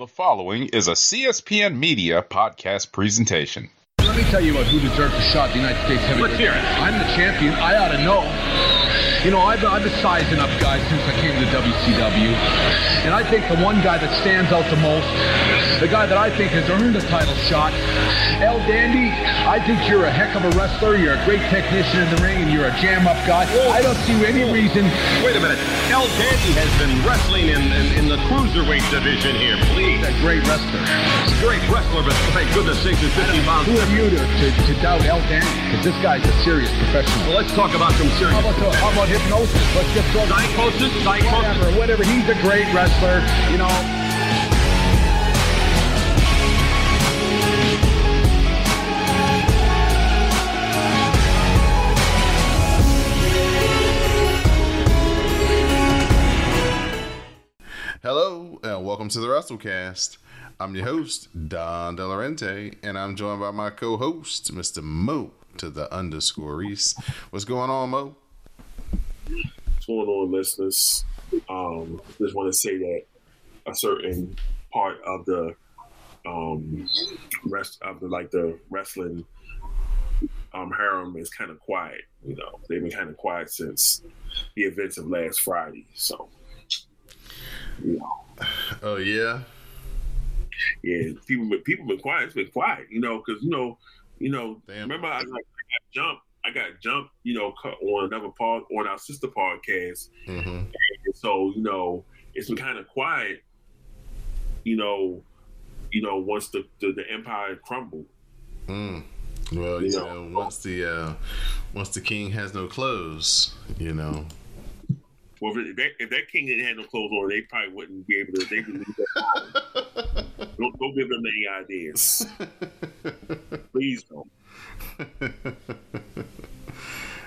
The following is a CSPN Media podcast presentation. Let me tell you about who deserves a shot at the United States heavyweight. Let's hear it. I'm the champion. I ought to know. You know, I've, I've been sizing up guys since I came to the WCW. And I think the one guy that stands out the most, the guy that I think has earned a title shot, El Dandy, I think you're a heck of a wrestler. You're a great technician in the ring, and you're a jam-up guy. I don't see any reason. Wait a minute. El Dandy has been wrestling in, in, in the cruiserweight division here. Please. He's a great wrestler. He's a great wrestler, but thank goodness sakes, he's 50 pounds. Who are you to, to, to doubt El Dandy? Because this guy's a serious professional. Well, let's talk about some serious. How about, the, how about hypnosis? Let's just go. Psychosis? Psychosis? Whatever, whatever. He's a great wrestler. You know. And welcome to the WrassleCast. I'm your host, Don Delarente, and I'm joined by my co-host, Mr. Mo to the underscore Rease. What's going on, Mo? What's going on, listeners? Um, just want to say that a certain part of the um, rest of the like the wrestling um, harem is kind of quiet. You know, they've been kind of quiet since the events of last Friday. So, you know, Oh yeah, yeah, people been- people been quiet. It's been quiet. You know, because you know, you know, Damn. remember I, I got jumped. I got jumped. You know, cut on another part on our sister podcast. hmm And so you know it's been kind of quiet you know you know once the the, the empire crumbled mm. Well, you You know, know. once the uh, once the king has no clothes, you know. Well if that, if that king didn't have no clothes on they probably wouldn't be able to they could leave that don't, don't give them any ideas please don't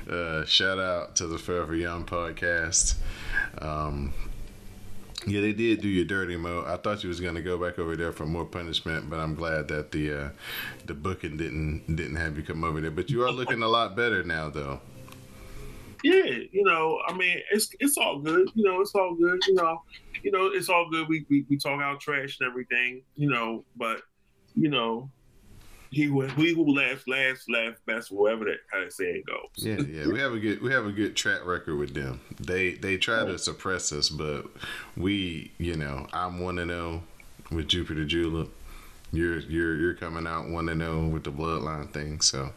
uh, shout out to the Forever Young podcast. Um, yeah, they did do your dirty, Mo. I thought you was gonna go back over there for more punishment, but I'm glad that the uh, the booking didn't didn't have you come over there. But you are looking a lot better now, though. Yeah you know i mean it's it's all good you know it's all good you know you know it's all good we we, we talk out trash and everything you know but you know he who he who laughs last laughs best whatever that kind of saying goes Yeah, yeah, we have a good we have a good track record with them. They they try to suppress us, but we, you know, I'm one to oh know with Jupiter Julep. You're you're you're coming out one to oh know with the bloodline thing. So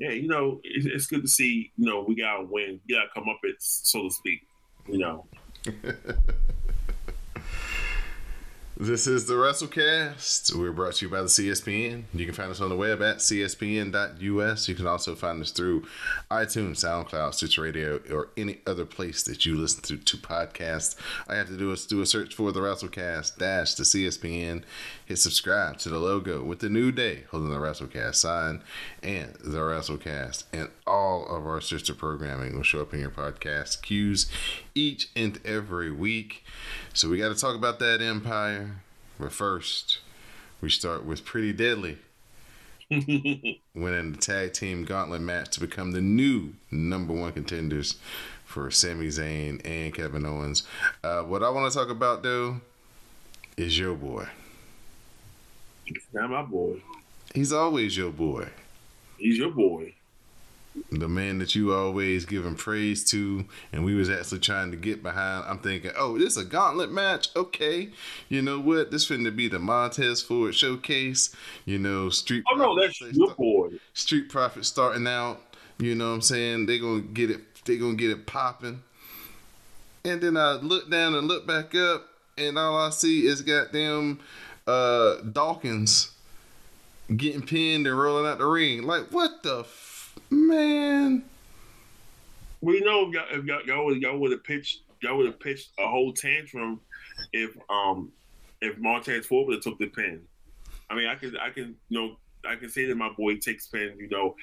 yeah, you know, it's, it's good to see, you know, we got to win. We got to come up it, so to speak, you know. This is the WrassleCast. We're brought to you by the CSPN. You can find us on the web at cspn.us. You can also find us through iTunes, SoundCloud, Stitcher Radio, or any other place that you listen to, to podcasts. All you have to do is do a search for the WrassleCast dash the CSPN. Hit subscribe to the logo with the new day holding the WrassleCast sign and the WrassleCast. And all of our sister programming will show up in your podcast queues each and every week. So we got to talk about that Empire. But first, we start with Pretty Deadly winning the tag team gauntlet match to become the new number one contenders for Sami Zayn and Kevin Owens. Uh, what I want to talk about though is your boy. Now my boy, He's always your boy. he's your boy. The man that you always giving praise to and we was actually trying to get behind. I'm thinking oh this a gauntlet match? Okay. You know what? This finna be the montez ford showcase. You know street Oh no, that's your boy. street profits starting out you know what i'm saying? They gonna get it they gonna get it popping. And then i look down and look back up and all i see is goddamn uh dawkins getting pinned and rolling out the ring. Like what the f- man We know if y'all, would have pitched y'all would have pitched a whole tantrum if um if Montez Ford would have took the pin. I mean, I can I can you know I can say that my boy takes pin. You know,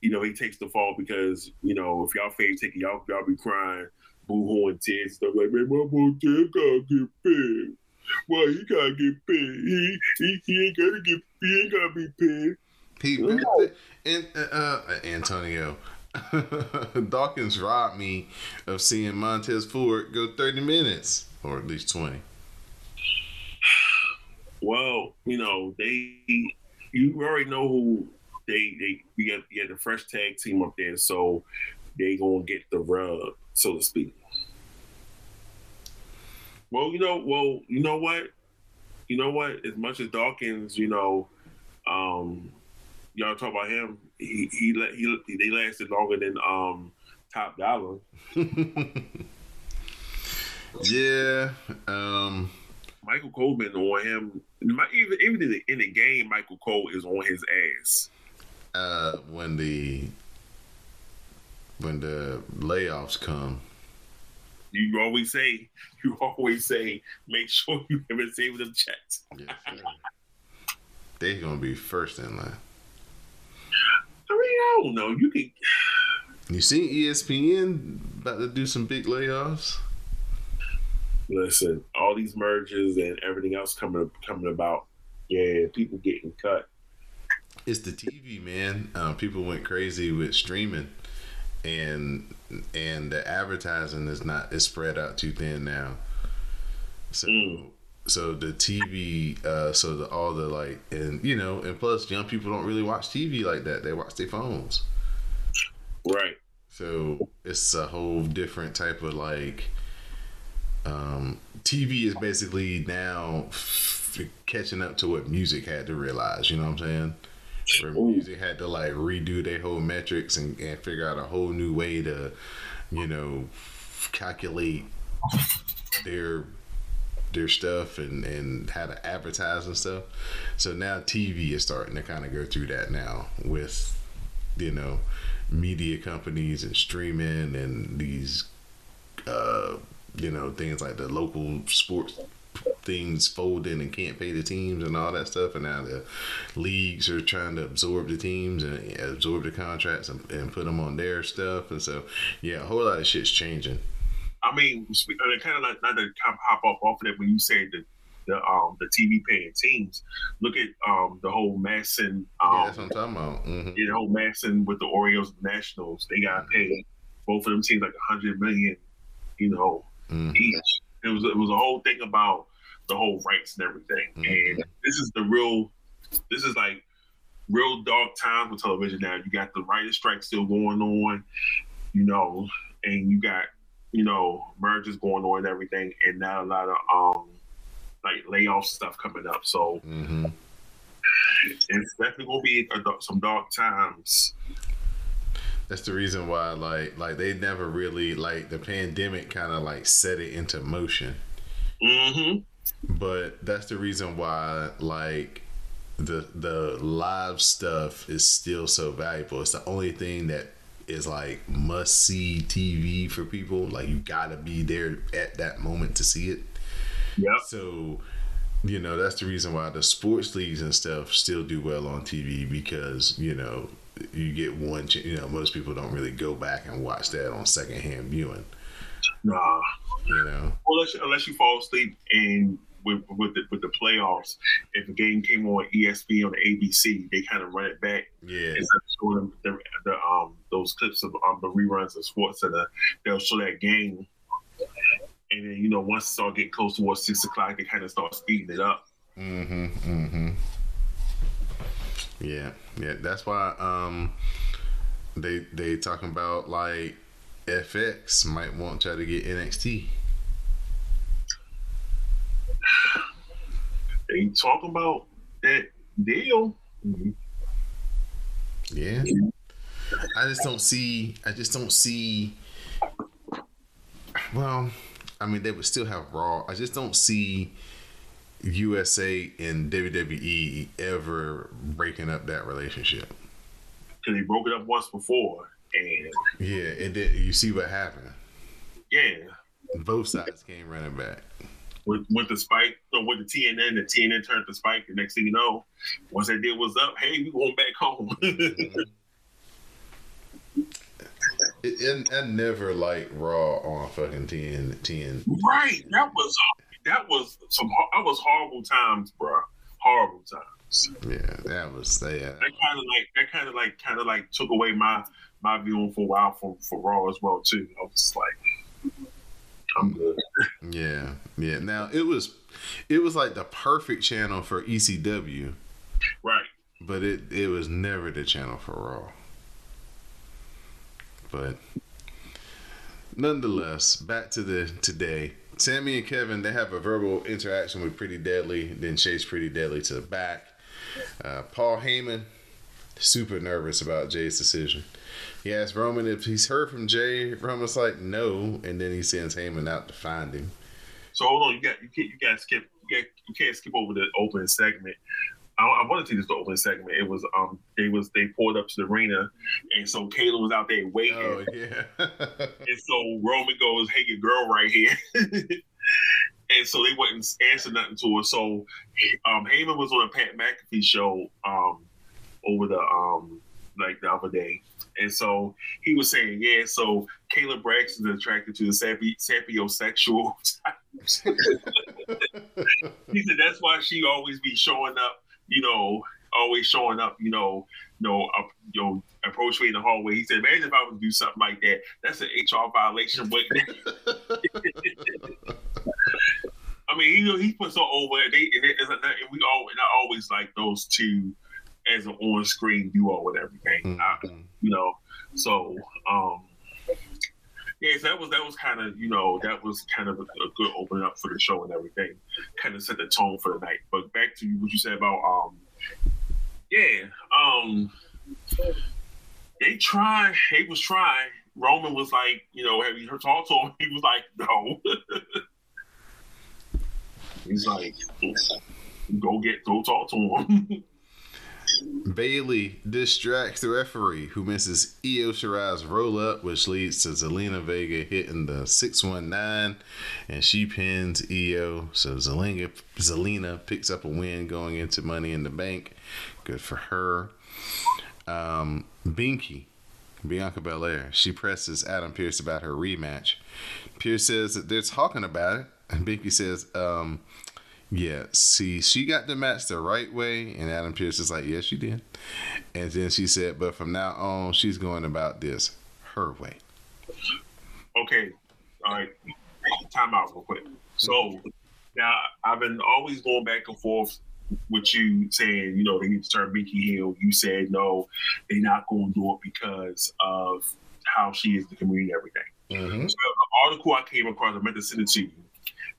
you know he takes the fall because you know if y'all fade take it, y'all y'all be crying, boo hooing tears stuff like man, my boy Montez gotta get pinned. Why he gotta get pinned? He he, he ain't gotta get he ain't gotta be pinned. Pete No. and uh, uh, Antonio Dawkins robbed me of seeing Montez Ford go 30 minutes or at least 20. Well, you know they, you already know who they they we got you got the fresh tag team up there, so they gonna get the rub, so to speak. Well, you know, well, you know what, you know what. As much as Dawkins, you know, um, y'all talk about him. He he he they lasted longer than um Top Dolla. yeah. Um. Michael Cole been on him. Even even in the, in the game, Michael Cole is on his ass. Uh, when the when the layoffs come, you always say, you always say, make sure you have save them checks. yes, They're gonna be first in line. I don't know. You can. You seen ESPN about to do some big layoffs? Listen, all these mergers and everything else coming up coming about. Yeah, people getting cut. It's the TV, man. Uh, people went crazy with streaming, and and the advertising is not is spread out too thin now. So mm. So the TV, uh, so the all the like, and you know, and plus young people don't really watch TV like that. They watch their phones. Right. So it's a whole different type of like. Um, TV is basically now f- catching up to what music had to realize. You know what I'm saying? Where music had to like redo their whole metrics and, and figure out a whole new way to, you know, calculate their their stuff and and how to advertise and stuff. So now TV is starting to kind of go through that now with, you know, media companies and streaming and these, uh, you know, things like the local sports things folding and can't pay the teams and all that stuff. And now the leagues are trying to absorb the teams and absorb the contracts and, and put them on their stuff. And so, yeah, a whole lot of shit's changing. I mean, kind of like not to kind of hop off off of that when you say that the um the TV paying teams. Look at um the whole MASN. Um, yeah, that's what I'm talking about. Mm-hmm. The whole MASN with the Orioles Nationals. They got paid both of them teams like a hundred million. You know, mm-hmm. each. It was it was a whole thing about the whole rights and everything. Mm-hmm. And this is the real. This is like real dark times with television now. You got the writer strike still going on. You know, and you got you know mergers going on and everything, and now a lot of um like layoff stuff coming up. So mm-hmm. it's definitely gonna be a, some dark times. That's the reason why, like, like they never really like the pandemic kind of like set it into motion. Mm-hmm. But that's the reason why, like, the the live stuff is still so valuable. It's the only thing that is like must see TV for people. Like you gotta be there at that moment to see it. Yeah. So, you know, that's the reason why the sports leagues and stuff still do well on TV because, you know, you get one, you know, most people don't really go back and watch that on secondhand viewing. Nah. You know, unless, unless you fall asleep and with with the, with the playoffs, if a game came on ESPN on ABC, they kind of run it back. Yeah. Instead of showing them the, the um those clips of um, the reruns of Sports Center, they'll show that game and then you know once it start getting close towards six o'clock, they kind of start speeding it up. Mm-hmm. Mm-hmm. Yeah, yeah. That's why um they they talking about like FX might want to try to get NXT. They talking about that deal. Yeah. I just don't see. I just don't see. Well, I mean, they would still have Raw. I just don't see USA and WWE ever breaking up that relationship. Because they broke it up once before, and yeah, and then you see what happened. Yeah, both sides came running back. With, with the spike, or with the TNN, the TNN turned the spike. The next thing you know, once that deal was up, hey, we going back home. it, I never like Raw on fucking TN TN. Right, that was that was some that was horrible times, bro. Horrible times. Yeah, that was yeah. That kind of like that kind of like kind of like took away my my viewing for a while for for Raw as well too. I was just like, I'm good. Yeah, yeah. Now it was, it was like the perfect channel for ECW, Right. but it it was never the channel for Raw. But nonetheless, back to the today. Sami and Kevin they have a verbal interaction with Pretty Deadly, then chase Pretty Deadly to the back. Uh, Paul Heyman super nervous about Jey's decision. He asks Roman if he's heard from Jey. Roman's like no, and then he sends Heyman out to find him. So hold on, you got you can't you got skip you, got, you can't skip over the opening segment. I, I want to see this the opening segment. It was um they was they pulled up to the arena, and so Kayla was out there waiting, Oh yeah. and so Roman goes, "Hey, your girl right here." And so they wouldn't answer nothing to her. So um, Heyman was on a Pat McAfee show um, over the um, like the other day, and so he was saying, yeah. So Kayla Braxton's attracted to the sapi- sapiosexual he said that's why she always be showing up, you know, always showing up, you know, you know, up, you know, approach me in the hallway. He said, imagine if I to do something like that. That's an HR violation. I mean, you know, he puts her over. They and, it, and we all and I always like those two as an on-screen duo and everything. I, you know, so um, yeah, so that was that was kind of you know that was kind of a, a good opening up for the show and everything. Kind of set the tone for the night. But back to what you said about um, yeah, um, they tried. They was trying. Roman was like, you know, have you heard talk to him? He was like, no. He's like, go get, go talk to him. Bayley distracts the referee, who misses Io Shirai's roll up, which leads to Zelina Vega hitting the 619, and she pins Io. So Zelina, Zelina picks up a win going into Money in the Bank. Good for her. Um, Binky, Bianca Belair, she presses Adam Pearce about her rematch. Pearce says that they're talking about it, and Binky says, um, yeah, see, she got the match the right way, and Adam Pearce is like, yes, she did. And then she said, but from now on, she's going about this her way. okay, all right, time out real quick. So now I've been always going back and forth with you saying, you know, they need to turn Binky heel. You said no, they're not going to do it because of how she is the community and everything. Mm-hmm. So the article I came across, I meant to send it to you.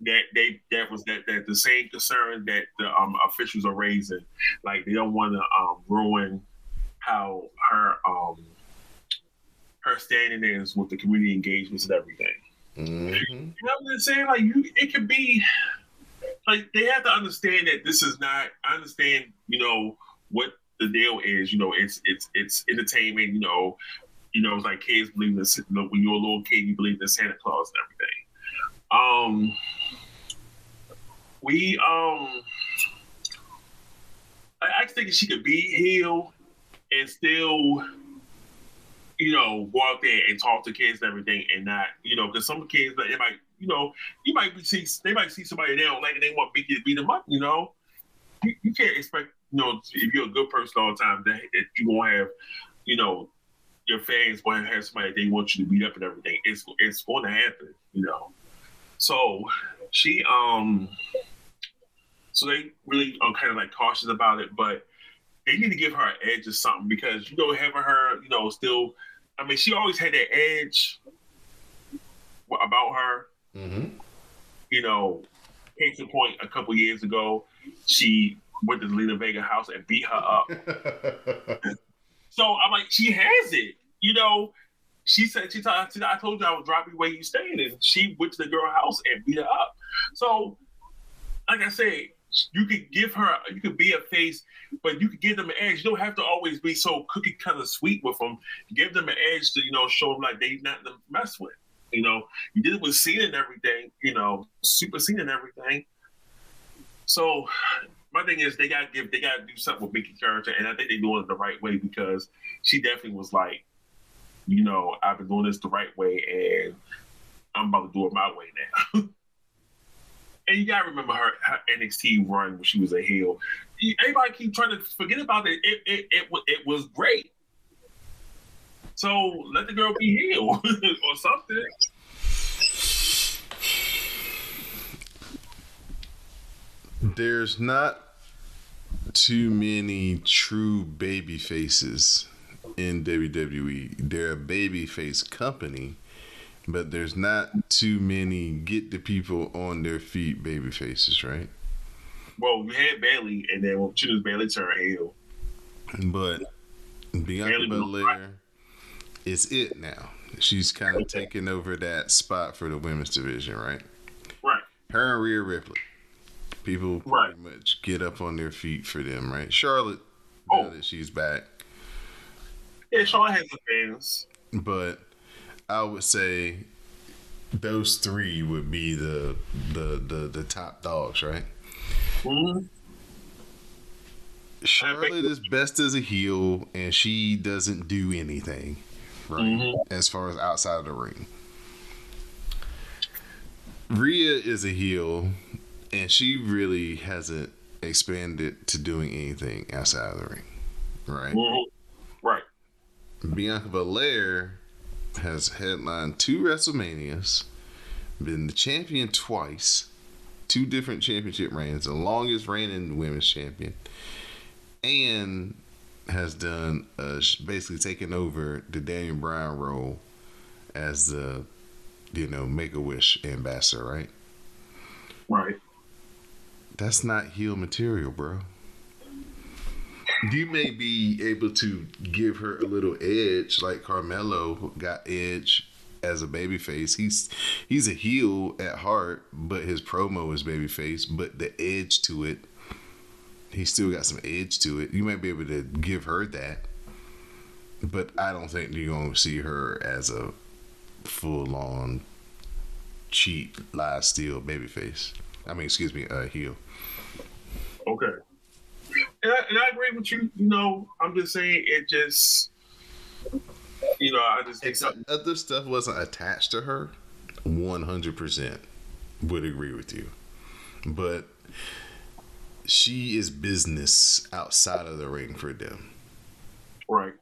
That they that was that that the same concern that the um, officials are raising, like they don't want to um, ruin how her um her standing is with the community engagements and everything. Mm-hmm. You know what I'm saying? Like you, it could be like they have to understand that this is not. I understand, you know, what the deal is. You know, it's it's it's entertainment. You know, you know, it's like kids believe in. You know, when you're a little kid, you believe in Santa Claus and everything. Um, we um, I, think she could be healed and still, you know, go out there and talk to kids and everything, and not, you know, because some kids, they might, you know, you might see, they might see somebody they don't like, and they want Mickey to beat them up, you know. You, you can't expect, you know, if you're a good person all the time, that, that you gonna have, you know, your fans to have somebody they want you to beat up and everything. It's it's going to happen, you know. So she um so they really are kind of like cautious about it, but they need to give her an edge or something because you know having her, you know, still I mean she always had that edge about her. Mm-hmm. You know, case in point a couple years ago, she went to Zelina Vega house and beat her up. So I'm like, she has it. You know, she said, she told, I told you I would drop you where you staying. And she went to the girl house and beat her up. So, like I said, you could give her, you could be a face, but you could give them an edge. You don't have to always be so cookie cutter sweet with them. Give them an edge to, you know, show them like they not to mess with. You know, you did it with Cena and everything, you know, super Cena and everything. So my thing is they gotta give they gotta do something with Mickey character, and I think they're doing it the right way because she definitely was like, you know, I've been doing this the right way, and I'm about to do it my way now. and you gotta remember her, her NXT run when she was a heel. Everybody keep trying to forget about it. It it it, it was great. So let the girl be healed or something. there's not too many true baby faces in WWE. They're a baby face company, but there's not too many get the people on their feet baby faces, right? Well, we had Bayley, and then when Judas Bayley turned heel. But Bianca Bayley was Belair is it now. She's kind of taking over that spot for the women's division, right? Right. Her and Rhea Ripley. People pretty Right. much get up on their feet for them, right? Charlotte, now Oh. that she's back. Yeah, Charlotte has the fans. but I would say those three would be the the the, the top dogs, right? Mhm. Charlotte is best as a heel, and she doesn't do anything, right? Mhm. As far as outside of the ring. Rhea is a heel, and she really hasn't expanded to doing anything outside of the ring, right? Mhm. Right. Bianca Belair has headlined two WrestleManias, been the champion twice, two different championship reigns, the longest reigning women's champion, and has done uh, basically taken over the Daniel Bryan role as the you know Make a Wish ambassador, right? Right. That's not heel material, bro. You may be able to give her a little edge, like Carmelo got edge as a babyface. He's he's a heel at heart, but his promo is babyface. But the edge to it, he still got some edge to it. You might be able to give her that, but I don't think you're gonna see her as a full on cheat, lie, steal babyface. I mean, excuse me, uh, heel. Okay. And I, and I agree with you. You know, I'm just saying it just, you know, I just think If other stuff wasn't attached to her, 100% would agree with you. But she is business outside of the ring for them. Right.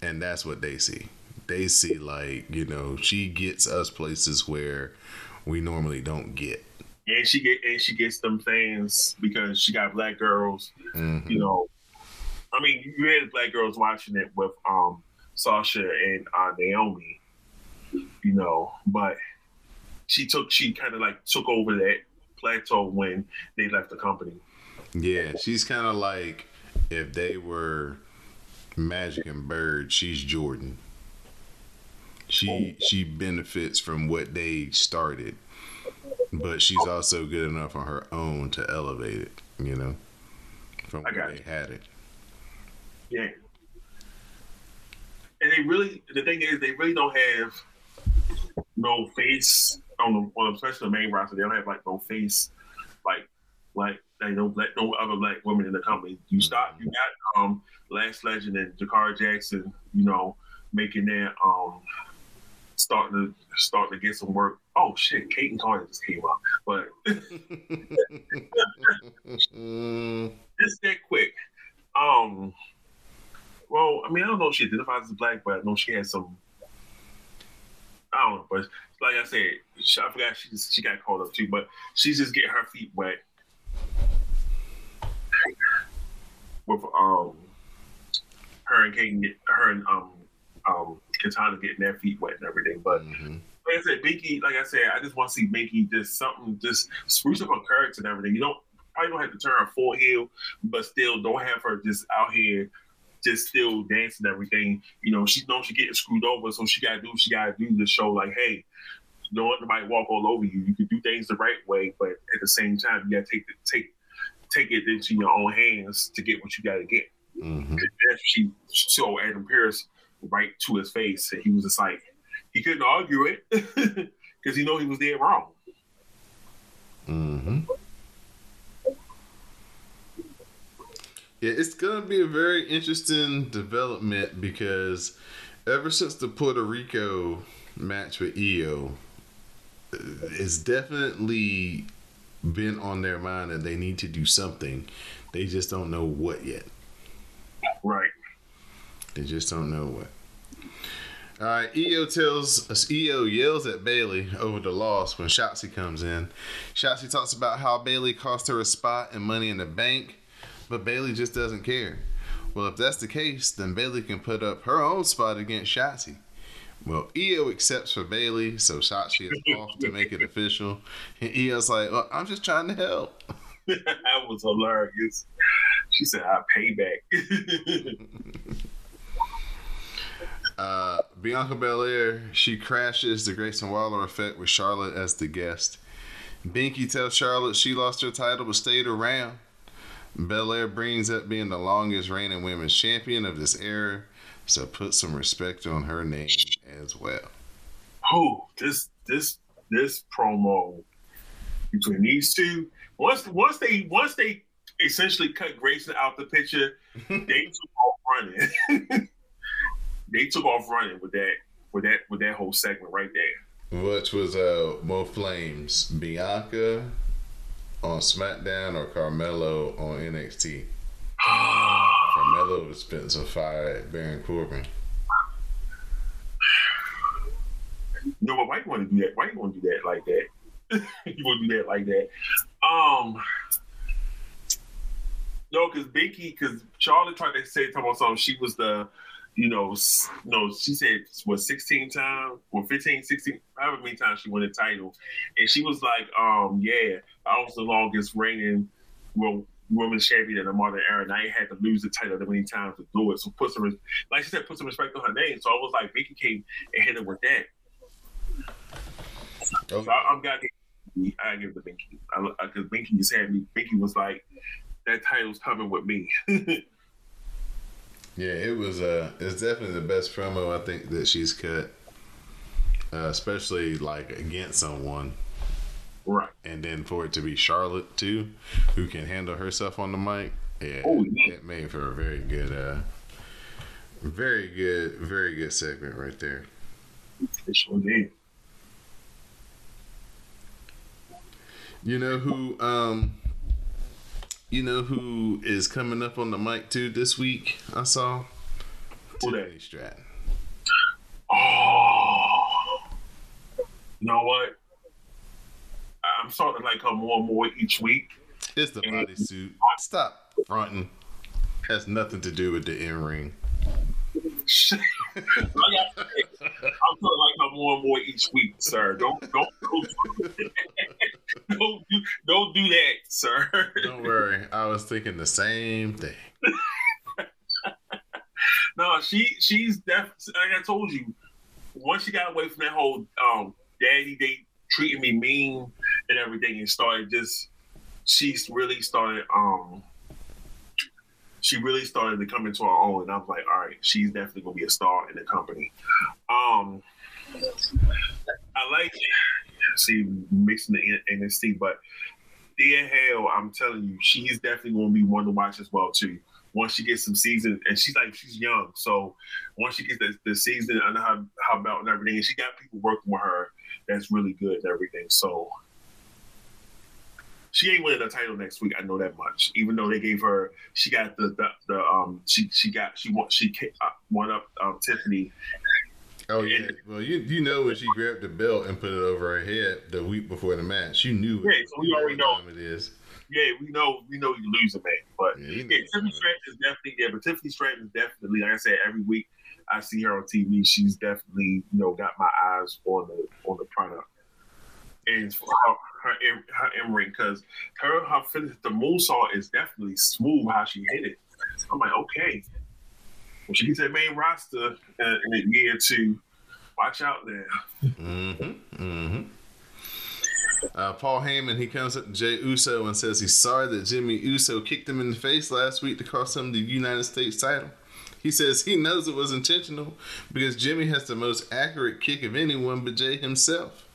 And that's what they see. They see, like, you know, she gets us places where we normally don't get. And she get and she gets them fans because she got black girls. Mhm. You know, I mean, you had black girls watching it with um Sasha and uh, Naomi. You know, but she took she kind of like took over that plateau when they left the company. Yeah, she's kind of like if they were Magic and Bird, she's Jordan. She she benefits from what they started, but she's also good enough on her own to elevate it. You know, from where they you. had it. Yeah. And they really, the thing is, they really don't have no face on the, on especially the main roster. They don't have like no face, like like they no black, no other black women in the company. You stop, you got um Lash Legend and Jakara Jackson, you know, making their um starting to starting to get some work. Oh shit, Kayden Carter just came up, but just that quick. Um, well, I mean, I don't know if she identifies as black, but I know she has some. I don't know, but like I said, she, I forgot she just, she got called up too, but she's just getting her feet wet with um her and Kate, her and um um Katana getting their feet wet and everything, but mhm. like I said, Binky, like I said, I just want to see Binky just something, just spruce up her character and everything. You don't probably don't have to turn her full heel, but still don't have her just out here just still dancing and everything. You know, she knows she getting screwed over, so she gotta do what she gotta do to show like, hey, don't let nobody walk all over you. You can do things the right way, but at the same time, you gotta take the, take take it into your own hands to get what you gotta get. Mhm. And that's she showed Adam Pearce right to his face, and he was just like, he couldn't argue it because he know he was dead wrong. hmm Yeah, it's gonna be a very interesting development because ever since the Puerto Rico match with Iyo, uh, it's definitely been on their mind that they need to do something. They just don't know what yet. Right. They just don't know what. All right, Iyo tells us Iyo yells at Bayley over the loss when Shotzi comes in. Shotzi talks about how Bayley cost her a spot and money in the bank, but Bayley just doesn't care. Well, if that's the case, then Bayley can put up her own spot against Shotzi. Well, Iyo accepts for Bayley, so Shotzi is off to make it official. And Iyo's like, well, I'm just trying to help. that was hilarious. She said, "I pay back." Uh, Bianca Belair, she crashes the Grayson Waller effect with Charlotte as the guest. Binky tells Charlotte she lost her title but stayed around. Belair brings up being the longest reigning women's champion of this era, so put some respect on her name as well. Oh, this this this promo between these two. Once once they once they essentially cut Grayson out the picture, they took off running. they took off running with that with that with that whole segment right there. Which was uh Mo Flames, Bianca on SmackDown or Carmelo on NXT. Carmelo was spitting some fire at Baron Corbin. No, but why you want to do that? Why you want to do that like that? you want to do that like that? Um, no, because Binky, because Charlotte tried to say something. She was the, you know, s- no, she said what 16 times or 15, 16, however many times she won the title, and she was like, um, yeah, I was the longest reigning, well. Women's champion in the modern era, and I had to lose the title that many times to do it. So put some, like she said, put some respect on her name. So I was like, Binky came and hit her with that. Okay. So I, I'm gonna give, I give it to Binky because Binky just had me. Binky was like, "That title's coming with me." Yeah, it was. Uh, it's definitely the best promo I think that she's cut, uh, especially like against someone, right. and then for it to be Charlotte too, who can handle herself on the mic. Yeah, Oh, yeah. it made for a very good, uh, very good, very good segment right there. It sure did. You know who? Um, you know who is coming up on the mic too this week? I saw? Tiffany Stratton. Oh, you know what? I'm starting to like her more and more each week. It's the bodysuit. Stop fronting. Has nothing to do with the in ring. Like I I'm starting like her more and more each week, sir. Don't don't don't, don't do don't do that, sir. Don't worry, I was thinking the same thing. No, she she's def like I told you, once she got away from that whole um daddy date treating me mean and everything and started just she's really started um she really started to come into her own and I was like, all right, she's definitely gonna be a star in the company. Um I like see mixing the NXT, but Thea Hale, I'm telling you, she's definitely gonna be one to watch as well too once she gets some season, and she's like she's young, so once she gets the, the season under her, her belt and everything, and she got people working with her that's really good and everything. So she ain't winning the title next week. I know that much. Even though they gave her, she got the the, the um she she got she won she uh, won up um, Tiffany. Oh yeah. Well, you you know when she grabbed the belt and put it over her head the week before the match, you knew. Yeah, so we already know. it is. Yeah, we know we know you lose a match, but Yeah, Yeah, Tiffany Stratton is definitely yeah, but Tiffany Stratton is definitely like I said every week I see her on TV. She's definitely you know got my eyes on the on the product and for her her her in ring because her her finish the moonsault is definitely smooth how she hit it. I'm like okay, when she gets that main roster in a year two, watch out there. Mm-hmm. Mm-hmm. Uh, Paul Heyman, he comes up to Jey Uso and says he's sorry that Jimmy Uso kicked him in the face last week to cost him the United States title. He says he knows it was intentional because Jimmy has the most accurate kick of anyone but Jey himself.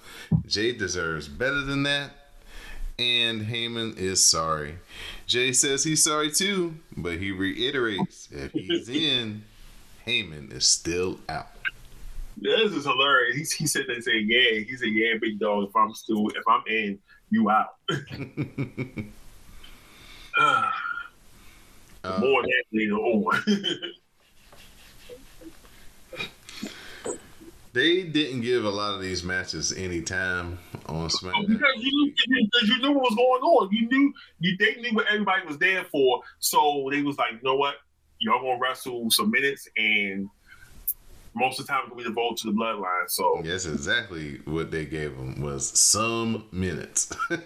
Jey deserves better than that, and Heyman is sorry. Jey says he's sorry too, but he reiterates if he's in, Heyman is still out. This is hilarious. He, he said they say yeah. He said yeah, big dog. If I'm still if I'm in, you out. Ah. Uh, More than later on. They didn't give a lot of these matches any time on SmackDown. Because you knew, because you knew what was going on. You knew you they knew what everybody was there for. So they was like, you know what, y'all gonna wrestle some minutes, and most of the time it's gonna be devoted to the bloodline. So Yes, exactly what they gave them was some minutes. uh,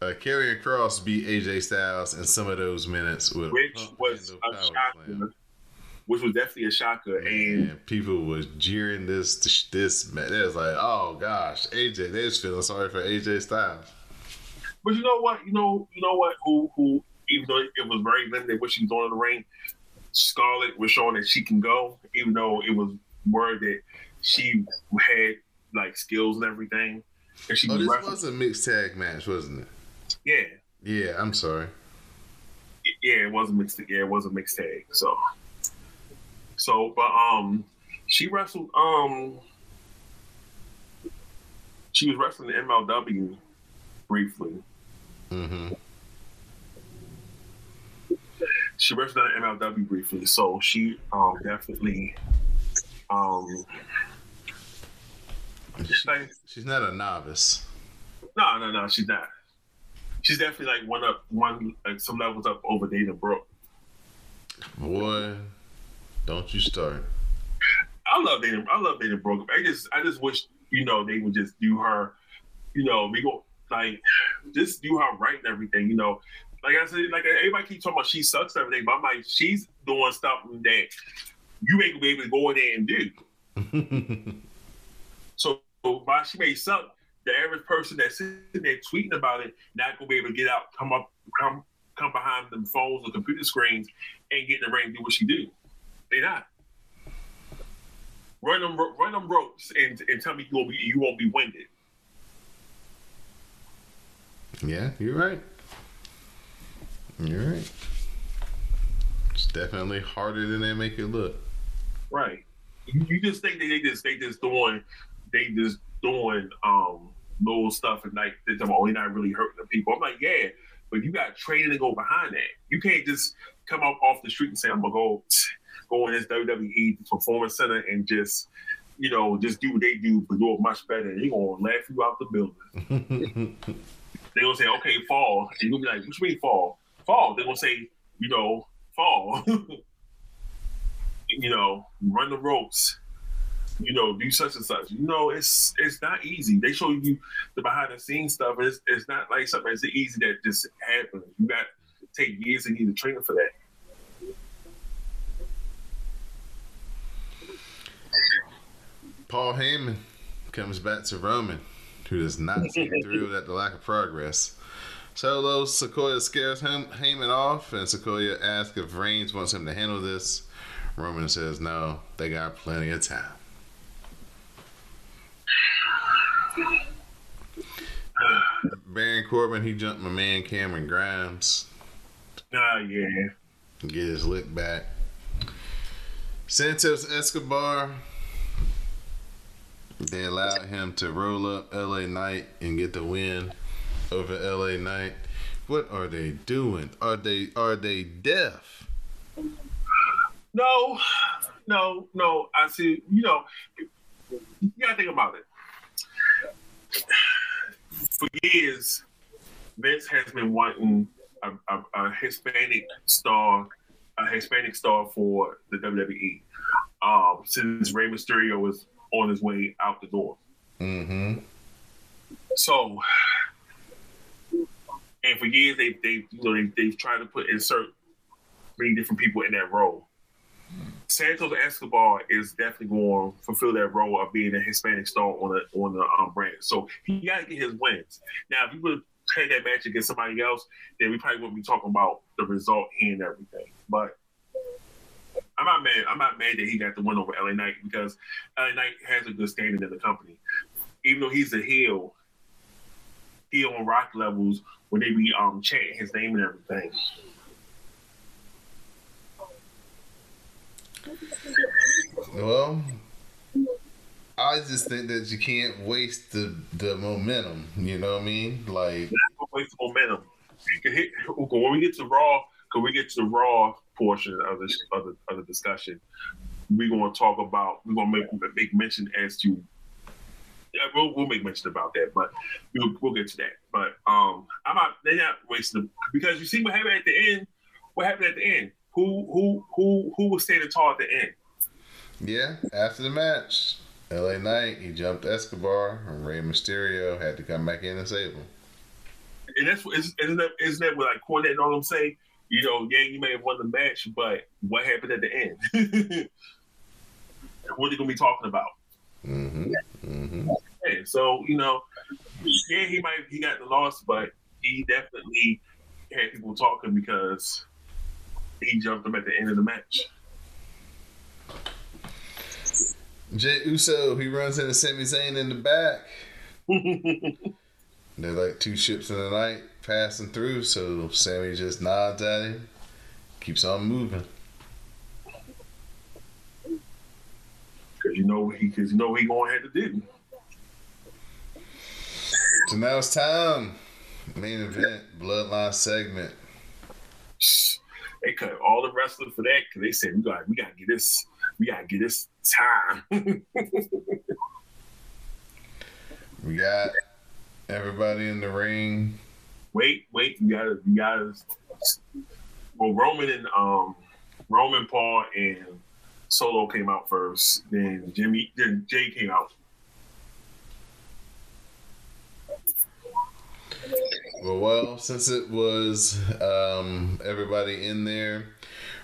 Karrion Kross beat AJ Styles in some of those minutes with which was a shocker. Which was definitely a shocker, and And people was jeering this this man. They was like, "Oh gosh, AJ." They was feeling sorry for AJ Styles. But you know what? You know, you know what? Who who? Even though it was very limited what she was doing in the ring, Scarlett was showing that she can go. Even though it was word that she had like skills and everything, and she Oh, this wrestling. was a mixed tag match, wasn't it? yeah, Yeah, I'm sorry. yeah, it was a mixed. Yeah, it was a mixed tag. So, so, but um, she wrestled. Um, she was wrestling in MLW briefly. Mm-hmm. she wrestled in MLW briefly, so she um definitely um she's like She's not a novice. no no no she's not. She's definitely like one up one like some levels up over Dana Brooke. Boy, don't you start. I love Dana I love Dana Brooke. I just I just wish you know they would just do her, you know, we go like just do her right and everything, you know. Like I said, like everybody keeps talking about she sucks and everything, but I'm like, she's doing stuff that you ain't gonna be able to go in there and do. So while she may suck, the average person that's sitting there tweeting about it not gonna be able to get out, come up, come come behind them phones or computer screens and get in the ring and do what she do. They not. Run them, run them ropes and, and tell me you won't be you won't be winded. yeah, you're right. You're right. It's definitely harder than they make it look. Right. You, you just think that they just they just doing they just doing um little stuff and like they're about, oh, you're not really hurting the people. I'm like, yeah, but you got training to go behind that. You can't just come up off the street and say, I'm gonna go go in this WWE performance center and just you know, just do what they do, but do it much better. They're gonna laugh you out the building. They're gonna say, okay, fall. And you're gonna be like, what you mean fall? Fall. They're gonna say, you know, fall. you know, run the ropes, you know, do such and such. You know, it's it's not easy. They show you the behind the scenes stuff. It's it's not like something that's easy that just happens. You got to take years and need to training for that. Paul Heyman comes back to Roman, who does not seem thrilled at the lack of progress. Solo Sikoa scares him, Heyman off, and Sikoa asks if Reigns wants him to handle this. Roman says no, they got plenty of time. Baron Corbin, he jumped my man Cameron Grimes. Ah, yeah. get his lick back. Santos Escobar, they allowed him to roll up LA Knight and get the win over LA Knight. What are they doing? Are they are they deaf? No, no, no. I see. You know, you gotta think about it. For years, Vince has been wanting a, a, a Hispanic star, a Hispanic star for the WWE. Um, since Rey Mysterio was on his way out the door. Mm-hmm. So, and for years they they you know they they've tried to put insert many different people in that role. Santos Escobar is definitely going to fulfill that role of being a Hispanic star on the on the um, brand. So he got to get his wins. Now, if you would play that match against somebody else, then we probably wouldn't be talking about the result and everything. But I'm not mad. I'm not mad that he got the win over LA Knight because LA Knight has a good standing in the company. Even though he's a heel, he on rock levels when they be um chanting his name and everything. Well, I just think that you can't waste the the momentum. You know what I mean? Like, waste the momentum. Hit when we get to Raw. Because we get to Raw portion of the of the, of the discussion. we're gonna talk about. We're gonna make make mention as to. Yeah, we'll, we'll make mention about that, but we'll, we'll get to that. But um, I'm not. They're not wasting because you see what happened at the end. What happened at the end? Who who who who was standing tall at the end? Yeah, after the match, LA Knight, he jumped Escobar, and Rey Mysterio had to come back in and save him. And that's isn't that isn't that what like Cornette and all them say? You know, yeah, you may have won the match, but what happened at the end? what are you gonna be talking about? Mm-hmm. Mm-hmm. Yeah, so you know, yeah, he might he got the loss, but he definitely had people talking because he jumped them at the end of the match. Jey Uso, he runs into Sami Zayn in the back. They're like two ships in the night passing through, so Sami just nods at him, keeps on moving. Cause you know he, cause you know what he going to have to do. So now it's time. Main event, Bloodline segment. They cut all the wrestlers for that because they said we got we got to get this we got to get this time. we got everybody in the ring. Wait, wait, you gotta you gotta. Well, Roman and um Roman Paul and Solo came out first. Then Jimmy, then Jey came out. Well, well, since it was um, everybody in there,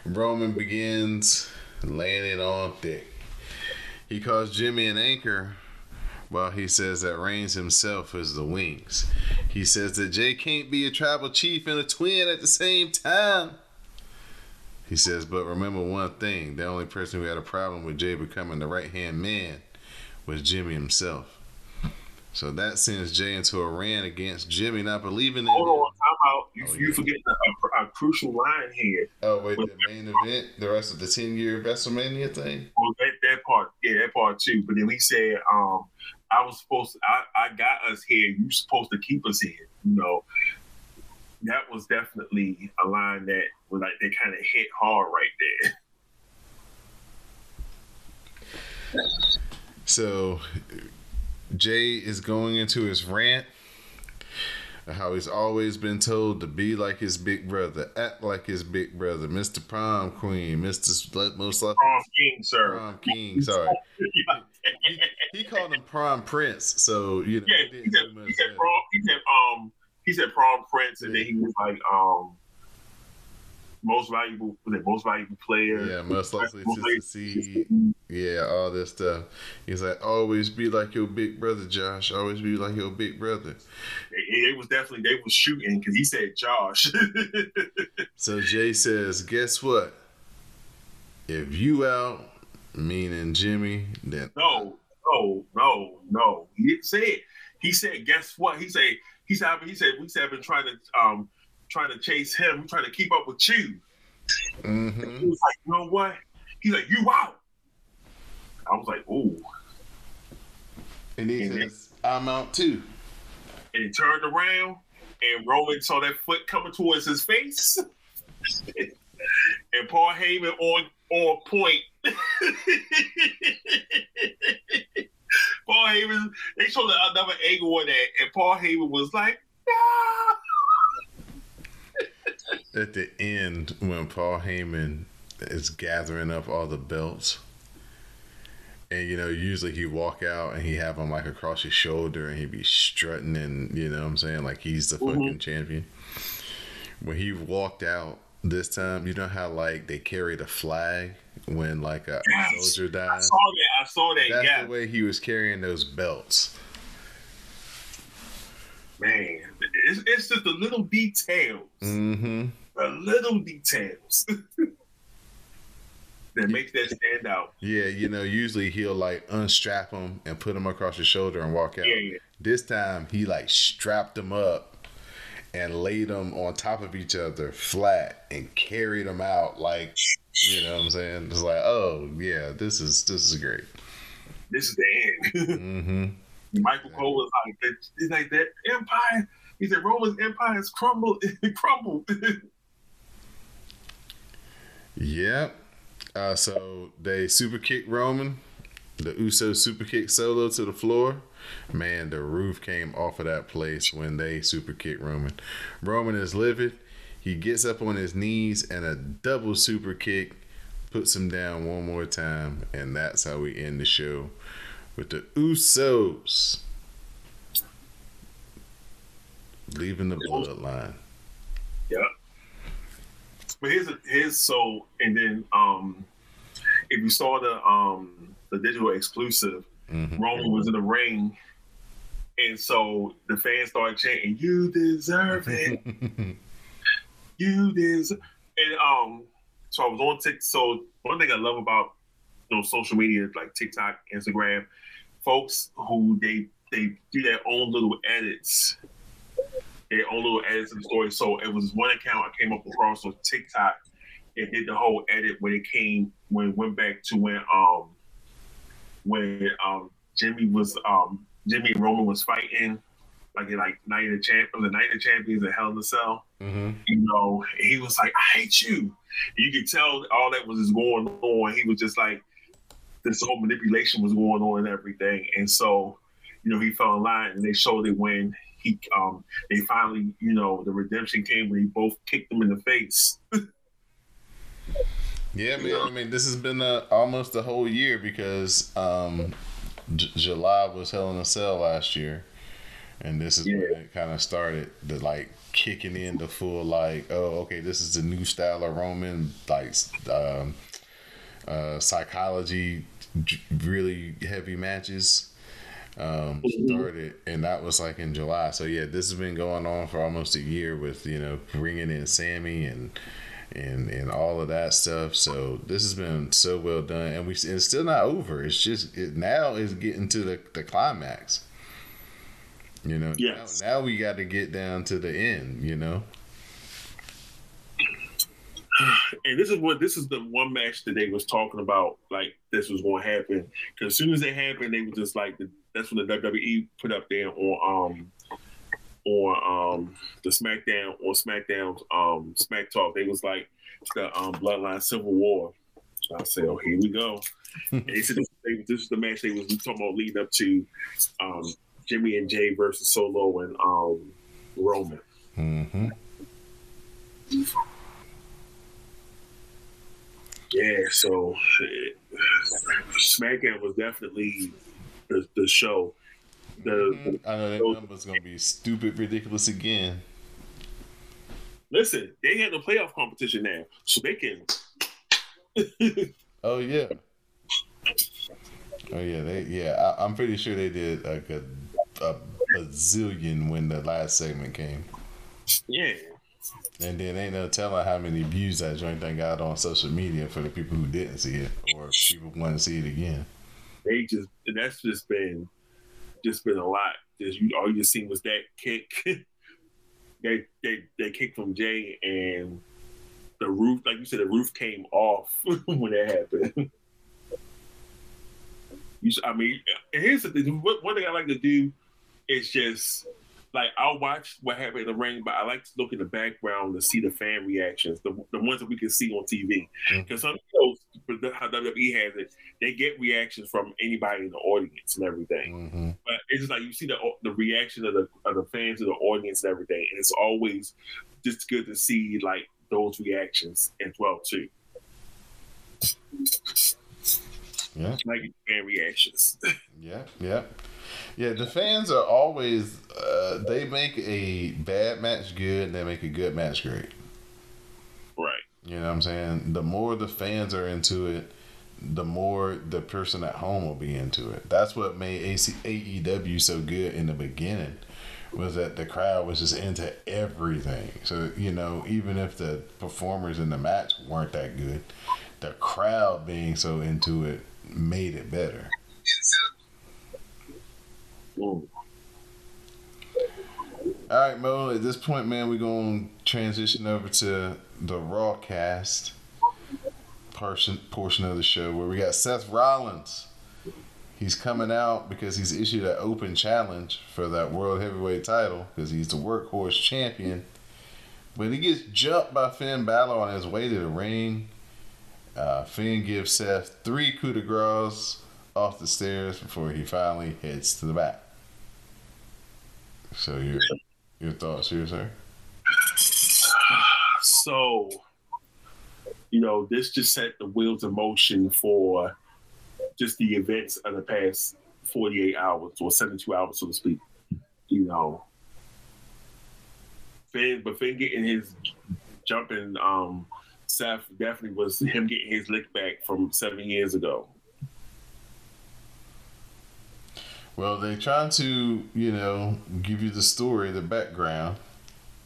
Roman begins laying it on thick. He calls Jimmy an anchor, while he says that Reigns himself is the wings. He says that Jey can't be a tribal chief and a twin at the same time. He says, but remember one thing the only person who had a problem with Jey becoming the right hand man was Jimmy himself. So that sends Jey into a rant against Jimmy not believing in Hold on, time out. You, Oh, you yeah. forget a, a, crucial line here. Oh wait, the main event, the rest of the ten year WrestleMania thing. Well, that, that part, yeah, that part too. But then he said, um, I was supposed to, I, I got us here. You're supposed to keep us here. You know, that was definitely a line that was like, they kind of hit hard right there. So Jey is going into his rant. How he's always been told to be like his big brother, act like his big brother, Mr. Prom Queen, Mr. Most Prom King, sir. Prom King. Sorry, he, he called him Prom Prince. So you know, yeah, it he said, he said prom, he said, um, he said prom prince, and then he was like, um, most valuable, most valuable player? Yeah, most likely Most to succeed. Yeah, all this stuff. He's like, always be like your big brother, Josh. Always be like your big brother. It, it was definitely they was shooting because he said Josh. So Jey says, guess what? If you out, meaning Jimmy, then no, no, no, no. He didn't say it. He said, guess what? He said, he said, he said, we said, I've been trying to, um, trying to chase him. We're trying to keep up with you. He hmm was like, you know what? He's like, you out. I was like, ooh. and he Mhm. says, I'm out too. And he turned around, and Roman saw that foot coming towards his face. and Paul Heyman on on point. Paul Heyman, they showed another angle on that, and Paul Heyman was like. At the end, when Paul Heyman is gathering up all the belts, and you know, usually he walk out and he have them like across his shoulder and he be strutting and you know what I'm saying, like he's the mm-hmm. fucking champion. When he walked out this time, you know how like they carry the flag when like a, Yes. soldier died. I saw that. I saw that. That's yeah, the way he was carrying those belts. man. It's, it's just the little details, Mm-hmm. the little details that makes that stand out. Yeah, you know, usually he'll like unstrap him and put him across his shoulder and walk out. Yeah, yeah. This time he like strapped them up and laid them on top of each other flat and carried them out like you know what I'm saying? It's like, oh yeah, this is this is great. This is the end. Mm-hmm. Michael Cole was like, he's like that empire. He said Roman's empire has crumbled. crumbled. Yep. Uh, so they super kick Roman. The Uso super kick solo to the floor. Man, the roof came off of that place when they super kick Roman. Roman is livid. He gets up on his knees and a double super kick puts him down one more time, and that's how we end the show with the Usos leaving the bloodline. Yeah. But here's here's so and then um if you saw the um the digital exclusive, Mhm. Roman was in the ring, and so the fans started chanting, "You deserve it, you deserve." And um, so I was on TikTok. So one thing I love about you know social media like TikTok, Instagram, folks who they they do their own little edits, their own little edits of the story. So it was one account I came up across on TikTok. It did the whole edit when it came when it went back to when um when um Jimmy was um Jimmy and Roman was fighting like like Night of the Champ the Night of Champions at Hell in the Cell. Mhm. You know, he was like, I hate you. You could tell all that was just going on. He was just like this whole manipulation was going on and everything. And so, you know, he fell in line and they showed it when he um they finally, you know, the redemption came when he both kicked him in the face. Yeah, man. I mean, this has been uh, almost a whole year because um, J- July was Hell in a Cell last year, and this is when it kind of started the like kicking in the full like, oh, okay, this is the new style of Roman like um, uh, psychology, really heavy matches. Um, started and that was like in July. So yeah, this has been going on for almost a year with you know bringing in Sami and and and all of that stuff. So this has been so well done, and we it's still not over. It's just it now is getting to the the climax. You know, Yes. now, now we got to get down to the end. You know, and this is what this is the one match that they was talking about like this was going to happen. Because as soon as it happened they were just like that's when the WWE put up there on um on um the SmackDown on SmackDown um Smack Talk. They was like the um Bloodline Civil War. So I said oh here we go. And they said this, they, this is the match they was talking about leading up to um Jimmy and Jey versus Solo and um Roman hmm Yeah, so SmackDown was definitely the, the show. The I know that number's gonna be stupid ridiculous again. listen, they had the playoff competition now, so they can. Oh yeah. Oh yeah, they yeah. I, I'm pretty sure they did like a, a bazillion when the last segment came, yeah, and then ain't no telling how many views that joint thing got on social media for the people who didn't see it or people want to see it again. they just and that's just been just been a lot. Just you all you just seen was that kick. they they they kicked from Jey and the roof, like you said, the roof came off when that happened. You, I mean, here's the thing. One thing I like to do is just like I'll watch what happened in the ring, but I like to look in the background to see the fan reactions, the, the ones that we can see on TV. Because some shows, but the- how WWE has it, they get reactions from anybody in the audience and everything. hmm But it's just like you see the the reaction of the of the fans of the audience and everything, and it's always just good to see like those reactions as well too, Yeah, like fan reactions. yeah, yeah, yeah. The fans are always uh, they make a bad match good, and they make a good match great. right. You know what I'm saying? The more the fans are into it, the more the person at home will be into it. That's what made AC, AEW so good in the beginning was that the crowd was just into everything. So, you know, even if the performers in the match weren't that good, the crowd being so into it made it better. All right, Mo. At this point, man, we're gonna transition over to the Raw cast portion portion of the show where we got Seth Rollins. He's coming out because he's issued an open challenge for that World Heavyweight title because he's the workhorse champion. But he gets jumped by Finn Balor on his way to the ring, Uh, Finn gives Seth three coup de grace off the stairs before he finally heads to the back. So your your thoughts here, sir? So, you know, this just set the wheels in motion for just the events of the past 48 hours or 72 hours, so to speak. You know, Finn, but Finn getting his jumping, um, Seth definitely was him getting his lick back from seven years ago. Well, they trying to, you know, give you the story, the background,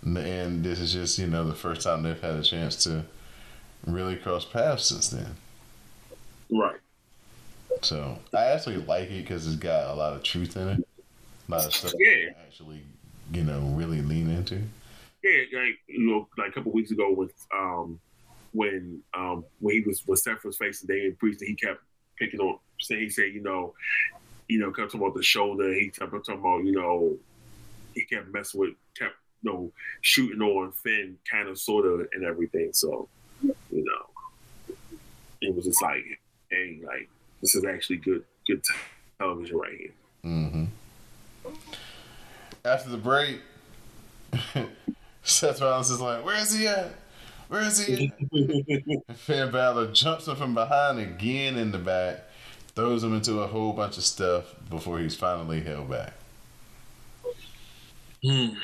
and this is just, you know, the first time they've had a chance to really cross paths since then. Right. So I actually like it because it's got a lot of truth in it, a lot of stuff Yeah. actually, you know, really lean into. Yeah, like you know, like a couple weeks ago with um when um when he was when Steph was facing Damian Priest, he kept picking on saying he said, you know, you know, kept talking about the shoulder, he kept talking about, you know, he kept messing with kept you know, shooting on Finn kind of sorta and everything. So, you know, it was just like, hey, like this is actually good good television right here. hmm After the break, Seth Rollins is like, "Where is he at? Where is he?" at? Finn Balor jumps him from behind again in the back, throws him into a whole bunch of stuff before he's finally held back. Finn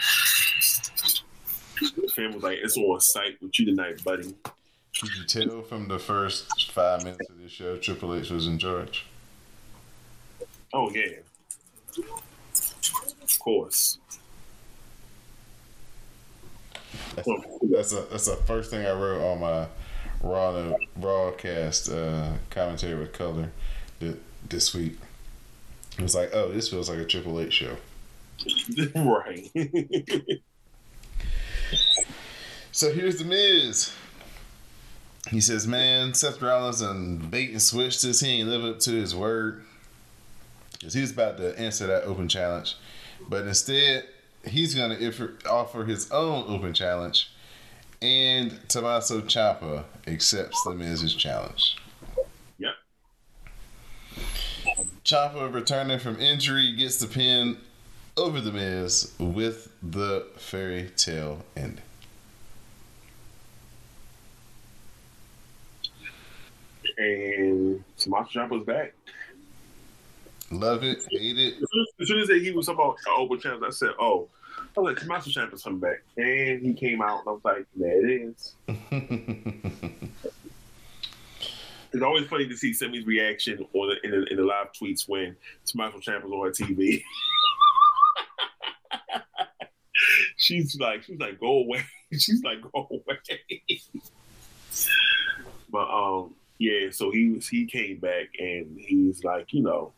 was like, it's on site with you tonight, buddy. Could you tell from the first five minutes of this show, Triple H was in charge? Oh yeah. Of course. That's, that's a that's the first thing I wrote on my raw broadcast uh, commentary with color this week. It was like, oh, this feels like a Triple H show. right. So here's the Miz. He says, "Man, Seth Rollins and bait and switched this. He ain't live up to his word. Cause he was about to answer that open challenge, but instead he's gonna offer, offer his own open challenge, and Tommaso Ciampa accepts the Miz's challenge. yep. Ciampa, returning from injury, gets the pin over the Miz with the fairy tale ending. And Tommaso Ciampa's back. Love it, hate it. As soon as he was talking about an open challenge, I said, "Oh." I was like, Tommaso Ciampa's coming back, and he came out, and I was like, "There it is." It's always funny to see Semi's reaction on the, in, the, in the live tweets when Tommaso Ciampa's on her TV. she's like, she's like, go away. She's like, go away. but um, yeah. So he was he came back and he's like, you know,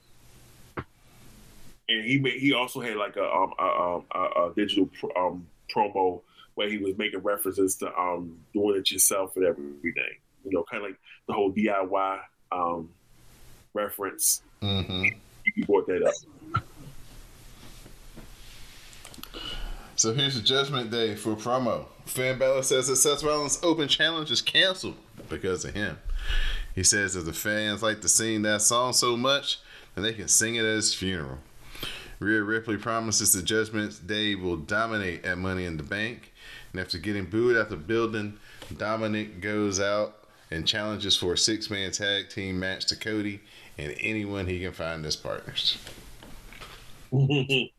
and he made he also had like a um a, um, a, a digital pr- um promo where he was making references to um doing it yourself and everything. You know, kind of like the whole DIY um reference. hmm He brought that up. So here's the Judgment Day for promo. Finn Balor says that Seth Rollins' open challenge is canceled because of him. He says that the fans like to sing that song so much that they can sing it at his funeral. Rhea Ripley promises the Judgment Day will dominate at Money in the Bank. And after getting booed out the building, Dominic goes out and challenges for a six man tag team match to Cody and anyone he can find as partners.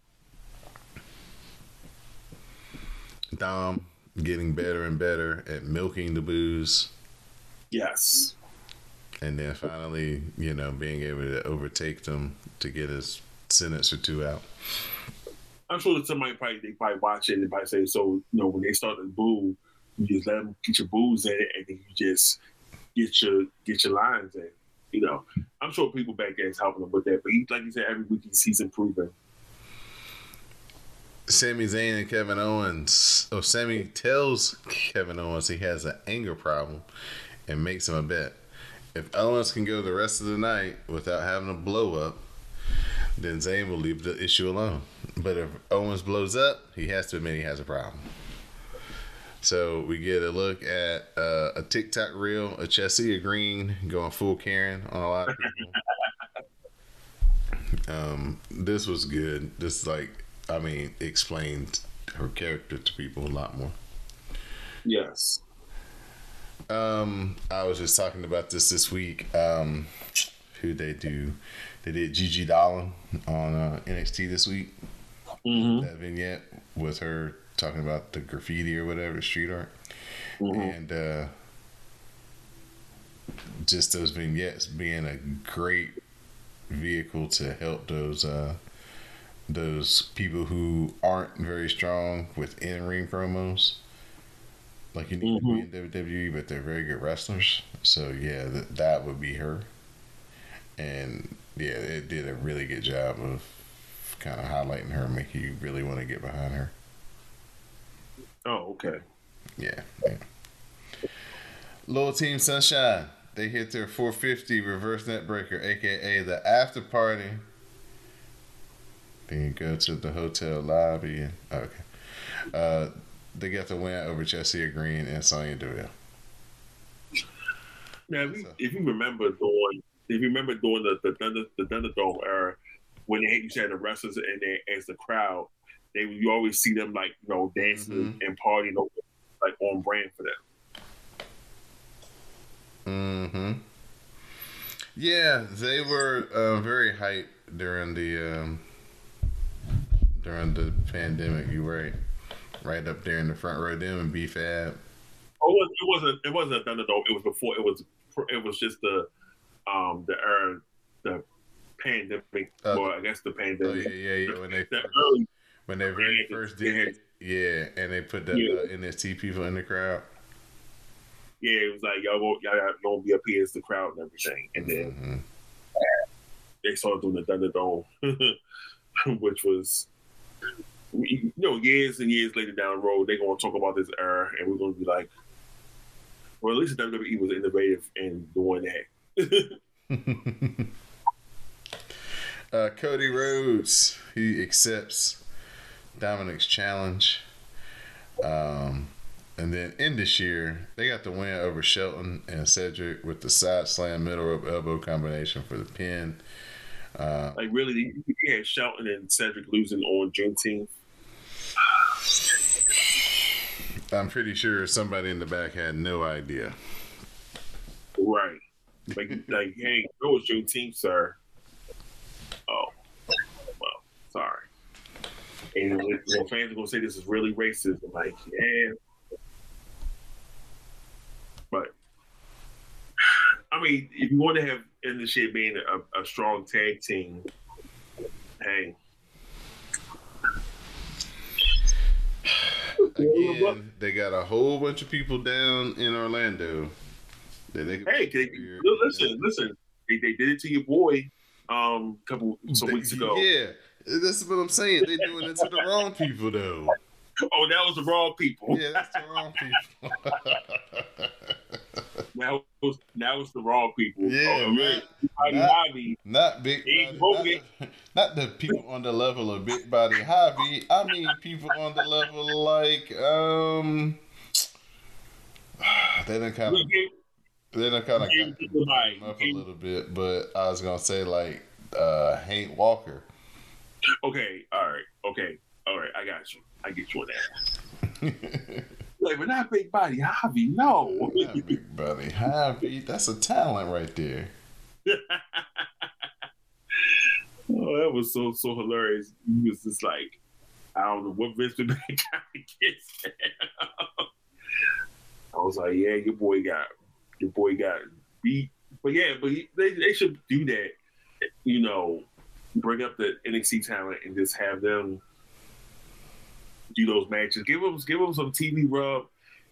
Dom getting better and better at milking the boos, yes. and then finally, you know, being able to overtake them to get his sentence or two out. I'm sure that somebody probably they probably watch it and probably say, so you know, when they start to boo, you just let them get your boos in, and then you just get your get your lines in. You know, I'm sure people back there is helping him with that. But he, like you said, every week he's, he's improving. Sami Zayn and Kevin Owens. Oh, Sami tells Kevin Owens he has an anger problem and makes him a bet. If Owens can go the rest of the night without having a blow up, then Zayn will leave the issue alone. But if Owens blows up, he has to admit he has a problem. So we get a look at uh, a TikTok reel of Chelsea Green going full Karen on a lot of people. um, this was good. This like, I mean, explained her character to people a lot more. Yes. Um, I was just talking about this this week. Um, who they do? They did Gigi Dolan on uh, NXT this week. Mm-hmm. That vignette with her talking about the graffiti or whatever, street art, Mm-hmm. and uh, just those vignettes being a great vehicle to help those uh, those people who aren't very strong with in ring promos. Like you need to be in WWE, but they're very good wrestlers. So yeah, that that would be her. And yeah, it did a really good job of kind of highlighting her, making you really want to get behind her. Oh, okay. Yeah. yeah. Little Team Sunshine. They hit their 450 reverse neckbreaker, aka the after party. Then you go to the hotel lobby and okay. Uh, they got the win over Chelsea Green and Sonya Deville. Now, if you, So- if you remember doing, if you remember doing the the Thunder the Thunderdome era, when they you said the wrestlers and they as the crowd, they you always see them like you know dancing and partying over, like on brand for them. Mm-hmm. Yeah, they were uh, very hyped during the um, during the pandemic. You were right, right up there in the front row. Them and B Fab. Oh, it, was, it wasn't it wasn't a Thunderdome. It was before. It was it was just the um the era the pandemic. Uh, well, I guess the pandemic. Oh yeah, yeah, yeah. When they The early when they very first did it, yeah, and they put the Yeah. uh, NXT people in the crowd. yeah, it was like y'all go, y'all gonna be up here as the crowd and everything, and then Mhm. they started doing the Thunderdome, which was, you know, years and years later down the road, they're to talk about this era, and we're to be like, well, at least WWE was innovative in doing that. uh, Cody Rhodes he accepts Dominic's challenge. Um, and then Indus Sher, they got the win over Shelton and Cedric with the side slam middle rope elbow combination for the pin. Uh, like, really, you had Shelton and Cedric losing on Juneteenth. I'm pretty sure somebody in the back had no idea. Right. Like, like, hey, it was Juneteenth, sir. Oh, well, sorry. And when when fans are gonna say this is really racist, I'm like, yeah. But I mean, if you want to have in the shit being a, a strong tag team, hey, Again, they got a whole bunch of people down in Orlando. That they hey, they, listen, listen. They, they did it to your boy um a couple some weeks ago. Yeah, that's what I'm saying. They're doing it to the wrong people, though. Oh, that was the wrong people. Yeah, that's the wrong people. Now was now it's the wrong people. Yeah, oh, man. Bobby, Not- Bobby. not big, body, not, not the people on the level of big body Javi. I mean, people on the level like um, they done kind of they done kind of we got give like- up a little bit. But I was gonna say like uh, Hank Walker. Okay, all right, okay, all right. I got you. I get you on that. Like, but not big body, Javi. No. Not big body Javi. That's a talent right there. oh, that was so so hilarious. He was just like, I don't know what Vince McMahon got against him. I was like, yeah, your boy got your boy got beat. But yeah, but he, they they should do that. You know, bring up the NXT talent and just have them do those matches. Give them give them some TV rub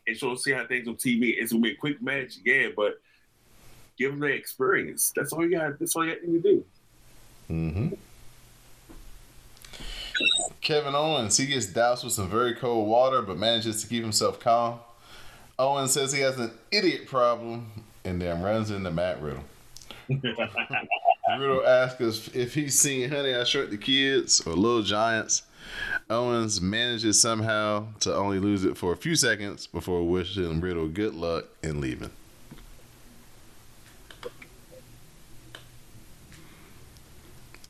and show see how things on TV. It's gonna be a quick match, yeah, but give them the experience. That's all you got. That's all you got to do. Mm-hmm. Kevin Owens, he gets doused with some very cold water, but manages to keep himself calm. Owens says he has an idiot problem, and then runs into Matt Riddle. Riddle asks us if he's seen Honey, I Shrunk the Kids or Little Giants. Owens manages somehow to only lose it for a few seconds before wishing Riddle good luck and leaving.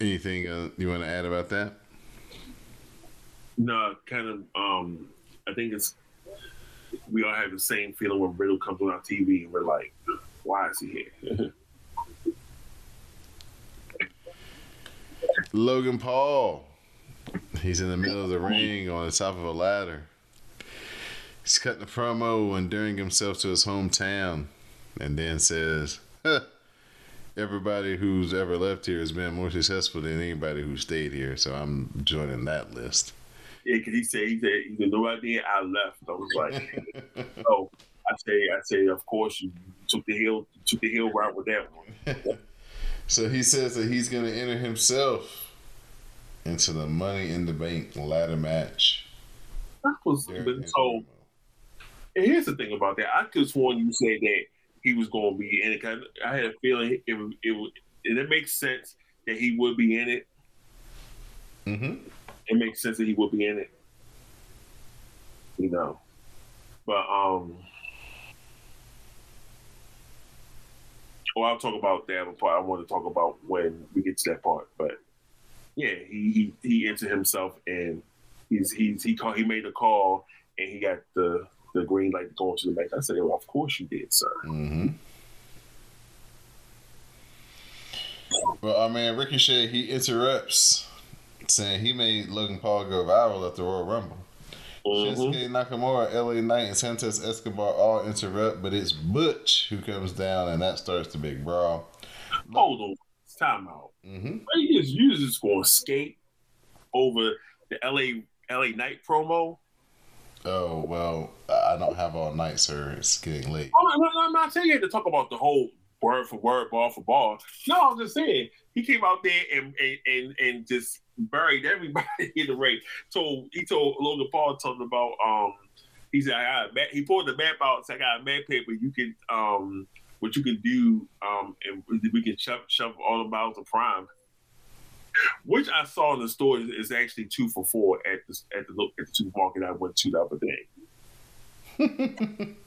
Anything uh, you want to add about that? No, kind of. Um, I think it's we all have the same feeling when Riddle comes on our TV, and we're like, "Why is he here?" Logan Paul. He's in the middle of the ring on the top of a ladder. He's cutting a promo endearing himself to his hometown and then says, Everybody who's ever left here has been more successful than anybody who stayed here, so I'm joining that list. yeah, because he said he said he had no idea I left. I was like, "Oh, I say, I say, of course you took the hill, took the hill route with that one." So he says that he's going to enter himself into the Money in the Bank ladder match. That was but his And here's the thing about that. I could have sworn you said that he was going to be in it. 'cause I had a feeling it would, it and it makes sense that he would be in it. Mhm. It makes sense that he would be in it. You know, but um, well, I'll talk about that part. I want to talk about when we get to that part. But yeah, he he, he entered himself and he's he's he called he made the call and he got the the green light to go into the match. I said, well, of course you did, sir. Mm-hmm. Well, I mean, Ricochet, he interrupts, saying he made Logan Paul go viral at the Royal Rumble. Mhm. Shinsuke Nakamura, LA Knight, and Santos Escobar all interrupt, but it's Butch who comes down, and that starts the big brawl. Hold on, time out. Mm-hmm. You just going to skate over the LA LA Knight promo. Oh, well, I don't have all night, sir. It's getting late. Oh, no, no, I'm not saying you had to talk about the whole word for word, ball for ball. No, I'm just saying he came out there and and and, and just buried everybody in the ring. So he told Logan Paul him about um he said I got a map, he pulled the map out. Said I got a map paper. You can um what you can do um and we can shove shove all the miles of prime. Which I saw in the store is, is actually two for four at the at the look at the supermarket I went to the other day.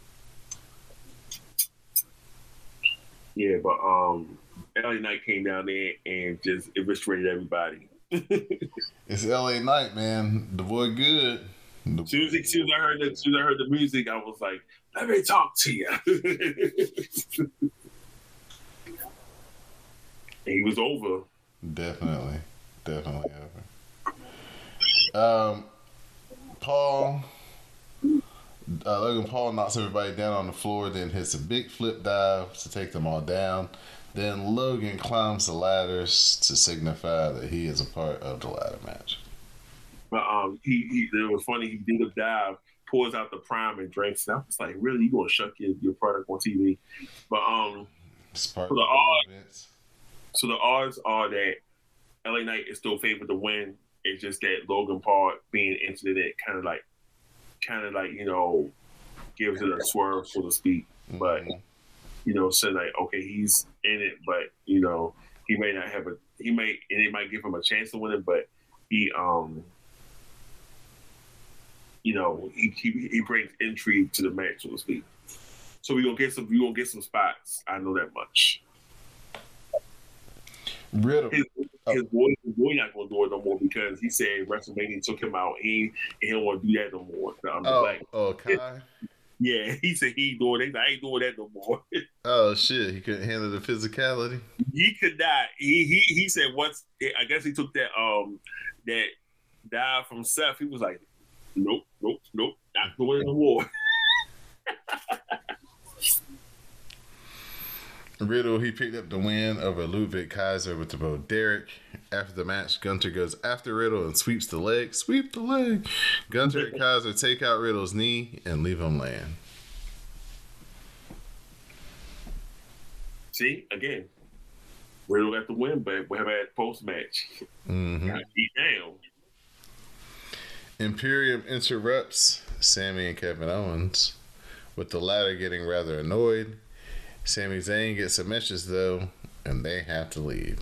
Yeah, but um, LA Knight came down there and just eviscerated everybody. It's LA Knight, man. The boy good. The As soon as, soon as I heard the, soon as I heard the music, I was like, "Let me talk to you." he was over. Definitely, definitely over. Um, Paul, uh, Logan Paul knocks everybody down on the floor, then hits a big flip dive to take them all down. Then Logan climbs the ladders to signify that he is a part of the ladder match. But um, he, he it was funny. He did a dive, pours out the prime and drinks. And I was like, "Really, you gonna shuck your, your product on TV?" But um, It's part of the odds. events. So the odds are that LA Knight is still favored to win. It's just that Logan Paul being into it kind of like, kind of like you know, gives it a swerve, so to speak. But Mhm. You know, say like, okay, he's in it, but you know, he may not have a, he may, and it might give him a chance to win it, but he, um, you know, he he, he brings intrigue to the match, so to speak. So we gonna get some, we gonna get some spots. I know that much. Riddle. his, his boy, his boy not gonna do it no more because he said WrestleMania took him out. He he don't want to do that no more. So I'm Oh, like, oh, Kai. Yeah, he said he ain't doing it. I ain't doing that no more. Oh shit, he couldn't handle the physicality. he could not. He he he said once. I guess he took that um that dive from Seth. He was like, nope, nope, nope, not doing it no more. Riddle, he picked up the win over Ludwig Kaiser with the Bro Derek. After the match, Gunther goes after Riddle and sweeps the leg. Sweep the leg. Gunther and Kaiser take out Riddle's knee and leave him laying. See again, Riddle got the win, but we have a post match. hmm Got beat down. Imperium interrupts Sami and Kevin Owens, with the latter getting rather annoyed. Sami Zayn gets some messages though, and they have to leave.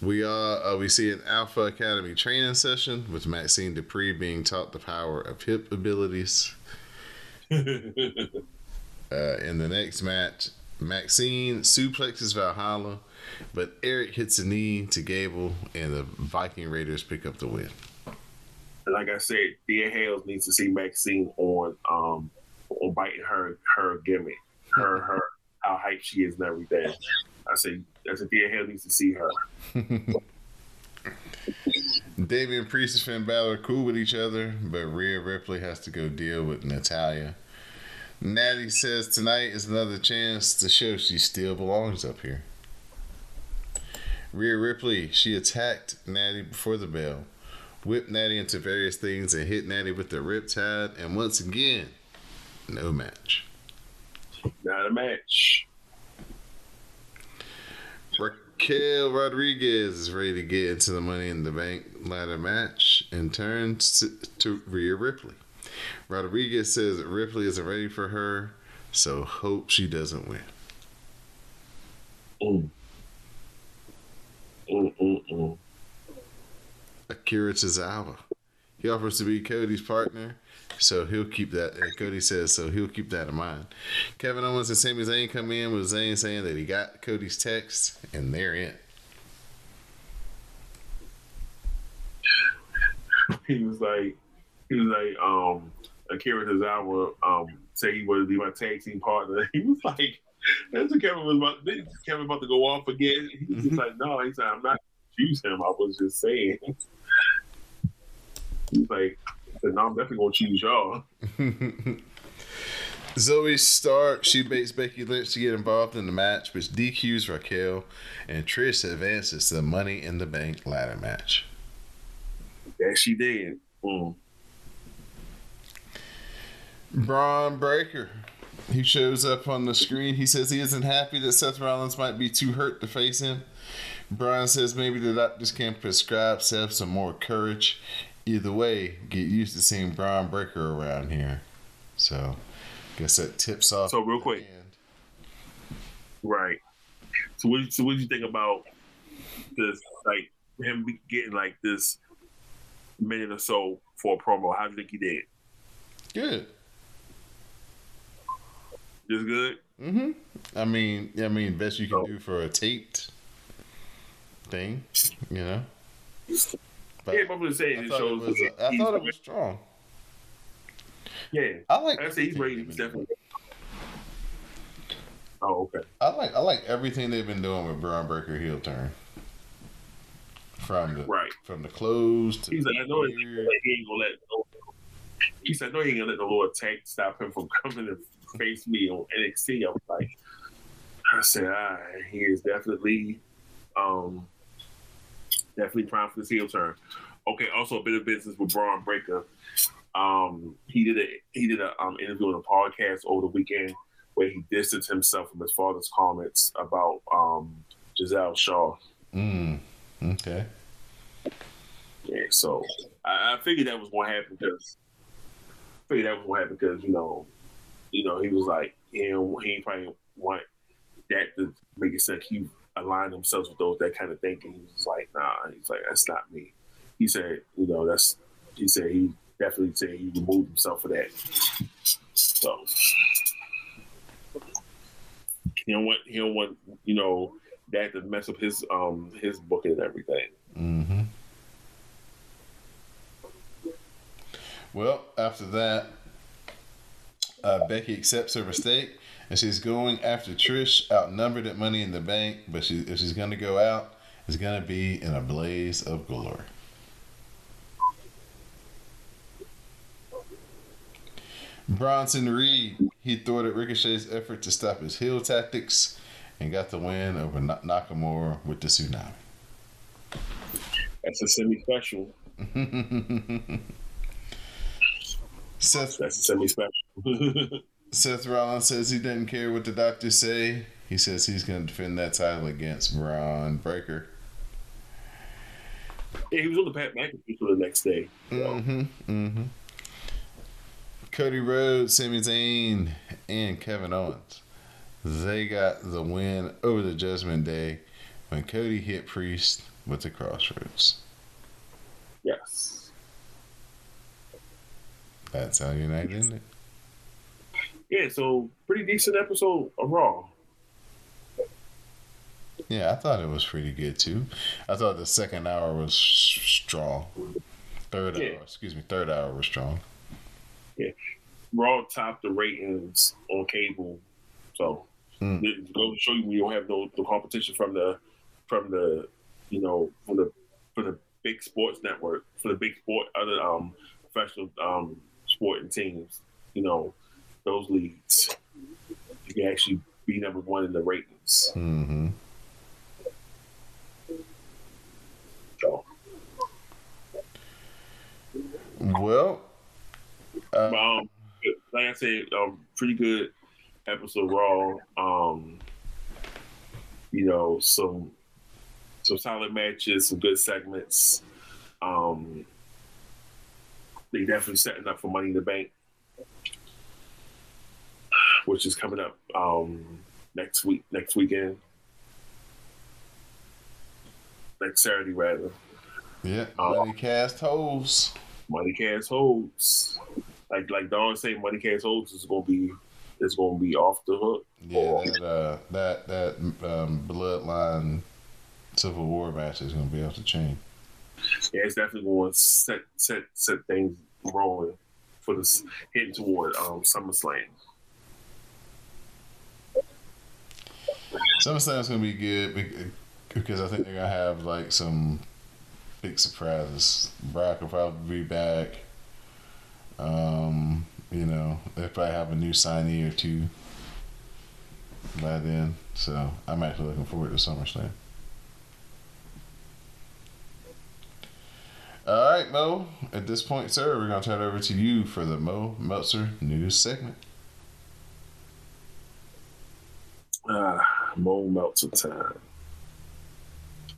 We are uh, we see an Alpha Academy training session with Maxine Dupree being taught the power of hip abilities. uh, in the next match, Maxine suplexes Valhalla, but Eric hits a knee to Gable, and the Viking Raiders pick up the win. like I said, Thea Hail needs to see Maxine on um on biting her her gimmick, her her how hype she is and everything. I say I said Thea Hail needs to see her. Damian Priest and Finn Balor are cool with each other, but Rhea Ripley has to go deal with Natalya. Natty says tonight is another chance to show she still belongs up here. Rhea Ripley, she attacked Natty before the bell, whipped Natty into various things, and hit Natty with the riptide, and once again, no match. Not a match. Raquel Rodriguez is ready to get into the Money in the Bank ladder match and turns to, to Rhea Ripley. Rodriguez says Ripley isn't ready for her, so hope she doesn't win. Mm. Mm, mm, mm. Akira Tozawa. He offers to be Cody's partner, so he'll keep that. Cody says so he'll keep that in mind. Kevin Owens and Sami Zayn come in with Zayn saying that he got Cody's text, and they're in. He was like he was like um Akira Tozawa um said he wanted to be my tag team partner. He was like that's what Kevin was about Kevin about to go off again. He was just like, no, he said I'm not choose him. I was just saying. He's like, No, I'm definitely gonna choose y'all. Zoey Stark, she baits Becky Lynch to get involved in the match, which DQs Raquel, and Trish advances to the Money in the Bank ladder match. Yeah, she did. Mm. Bron Breakker, he shows up on the screen. He says he isn't happy that Seth Rollins might be too hurt to face him. Bron says maybe the doctors can prescribe Seth some more courage. Either way, get used to seeing Bron Breakker around here. So, guess that tips off. So, real quick. Right. So what? So what do you think about this? Like him getting like this minute or so for a promo. How do you think he did? Good. Just good. Mm-hmm. I mean, I mean, best you can Oh. do for a taped thing, you know. Yeah, but I'm just saying I it thought it shows. was. I thought it was strong. Yeah, I like. I say he's everything ready. they've He's been definitely. Oh, okay. I like I like everything they've been doing with Bron Breakker heel turn. From the Right. from the clothes to He's like, I know he ain't gonna let. No, he said, I know he ain't gonna let the Lord tank stop him from coming to face me on NXT. I was like, I said, ah, he is definitely, um, definitely prime for this heel turn. Okay. Also, a bit of business with Bron Breakker. Um, he did a he did a um, interview on a podcast over the weekend where he distanced himself from his father's comments about um, Giselle Shaw. Mm. Okay. Yeah, so I, I figured that was going to happen because I figured that was going to happen because you know, you know, he was like, he, he probably want that to make it sense. He aligned themselves with those that kind of thinking. He was like, nah, he's like, that's not me. He said, you know, that's he said he definitely said he removed himself for that. So he don't want he don't want you know that to mess up his um his booking and everything. Mm-hmm. Well, after that, uh, Becky accepts her mistake and she's going after Trish, outnumbered at Money in the Bank. But she, if she's going to go out, it's going to be in a blaze of glory. Bronson Reed, he thwarted Ricochet's effort to stop his heel tactics and got the win over Nakamura with the tsunami. That's a semi special. Seth That's a semi special. Seth Rollins says he doesn't care what the doctors say. He says he's going to defend that title against Bron Breakker. yeah, he was on the Pat McAfee for the next day. So, Mm-hmm. Mm-hmm. Cody Rhodes, Sami Zayn, and Kevin Owens. They got the win over the Judgment Day when Cody hit Priest with the Crossroads. Yes. That's how your night ended. Yeah, so pretty decent episode of Raw. Yeah, I thought it was pretty good too. I thought the second hour was strong. Third Yeah. hour, excuse me, third hour was strong. Yeah, Raw topped the ratings on cable, so goes to show you we don't have no, no competition from the from the you know from the from the big sports network for the big sport other um professional um sporting teams. You know those leagues, you can actually be number one in the ratings. Mm-hmm. So, Well, uh, um, like I said, um, pretty good episode Raw. Um, you know, some some solid matches, some good segments. Um, they definitely setting up for Money in the Bank, which is coming up um, next week, next weekend, next Saturday rather. yeah, uh, money cast holes. Money cast holds. Like like Don said, Money cast holds is gonna be is gonna be off the hook. Yeah, that uh, that that um, bloodline civil war match is gonna be off the chain. Yeah, it's definitely going to set set set things rolling for this heading toward um, SummerSlam. SummerSlam's gonna be good because I think they're gonna have like some big surprises. Brock will probably be back. Um, you know, they probably have a new signee or two by then. So I'm actually looking forward to SummerSlam. All right, Mo. At this point, sir, we're gonna turn it over to you for the Mo Meltzer news segment. Ah, Mo Meltzer time.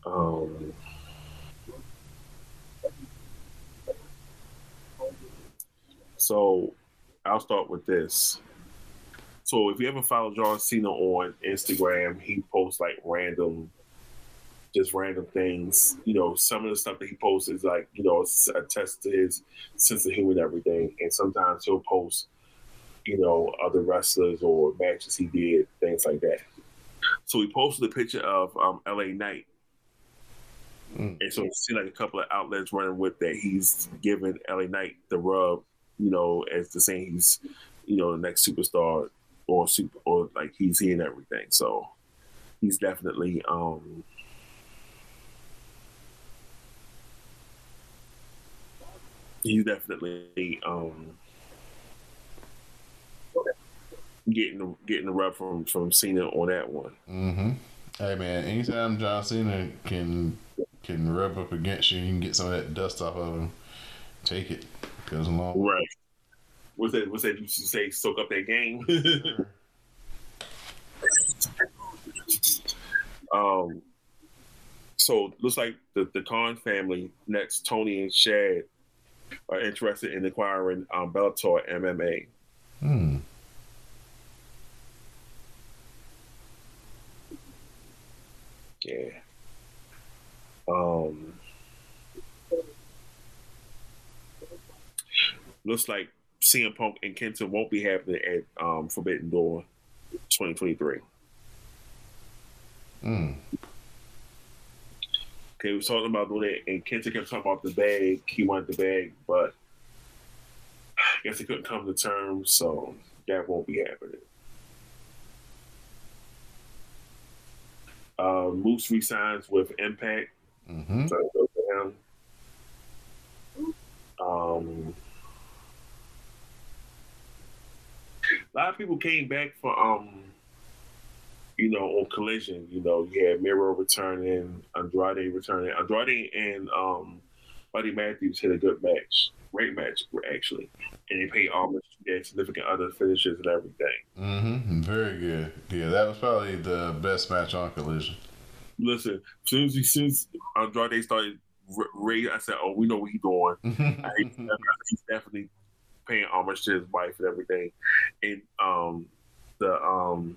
Um, so I'll start with this. So if you ever follow John Cena on Instagram, he posts like random, just random things. You know, some of the stuff that he posts is like, you know, a test to his sense of humor and everything. And sometimes he'll post, you know, other wrestlers or matches he did, things like that. So he posted a picture of um, LA Knight. Mm. And so you see like a couple of outlets running with that he's giving LA Knight the rub, you know, as the saying he's, you know, the next superstar or super or like he's here and everything. So he's definitely um he's definitely um getting the getting the rub from from Cena on that one. Mm-hmm. Hey man, anytime John Cena can can rub up against you, you can get some of that dust off of him. Take it. Goes along. Right. What's that? What's that? You say, soak up that game. um. So looks like the the Khan family next, Tony and Shad, are interested in acquiring um, Bellator MMA. Hmm. Yeah. Um. Looks like CM Punk and Kenta won't be happening at um, Forbidden Door 2023. Hmm. Okay, we was talking about doing it, and Kenta kept talking about the bag. He wanted the bag, but I guess he couldn't come to terms, so that won't be happening. Uh, Moose resigns with Impact. Mm-hmm. So to him. Um, a lot of people came back for um, you know, on Collision. You know, you had Miro returning, Andrade returning. Andrade and um, Buddy Matthews had a good match, great match actually, and they paid homage significant other finishes and everything. Mm-hmm. Very good. Yeah, that was probably the best match on Collision. Listen, as soon as, as soon as Andrade started r- raid, I said, "Oh, we know what he's doing." He's definitely paying homage to his wife and everything. And um, the um,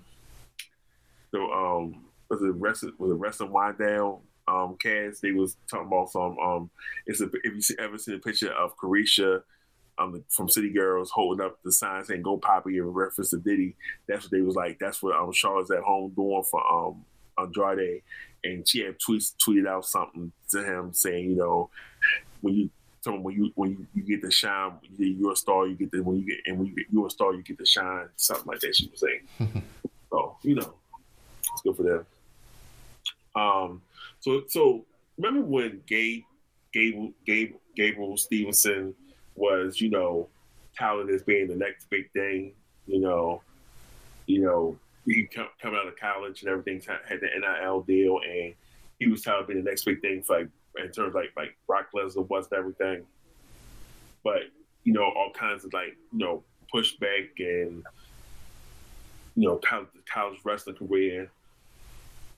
the um, was it rest was it rest and wind down um cast, they was talking about some um. It's a if you see, ever seen a picture of Caresha. Um, from City Girls holding up the sign saying "Go Poppy" in reference to Diddy. That's what they was like. That's what um Charlotte's at home doing for um Andrade, and she had tweets tweeted out something to him saying, you know, when you when you when you, you get the shine, you're a star. You get the when you get and when you get you're a star, you get the shine. Something like that. She was saying. so you know, it's good for them. Um. So so remember when Gabe Gabe Gabe Gable Steveson was you know touted as being the next big thing. You know, you know he come, coming out of college and everything had the NIL deal, and he was touted to be the next big thing for like in terms of like like Brock Lesnar was everything. But you know, all kinds of like you know pushback and you know college, college wrestling career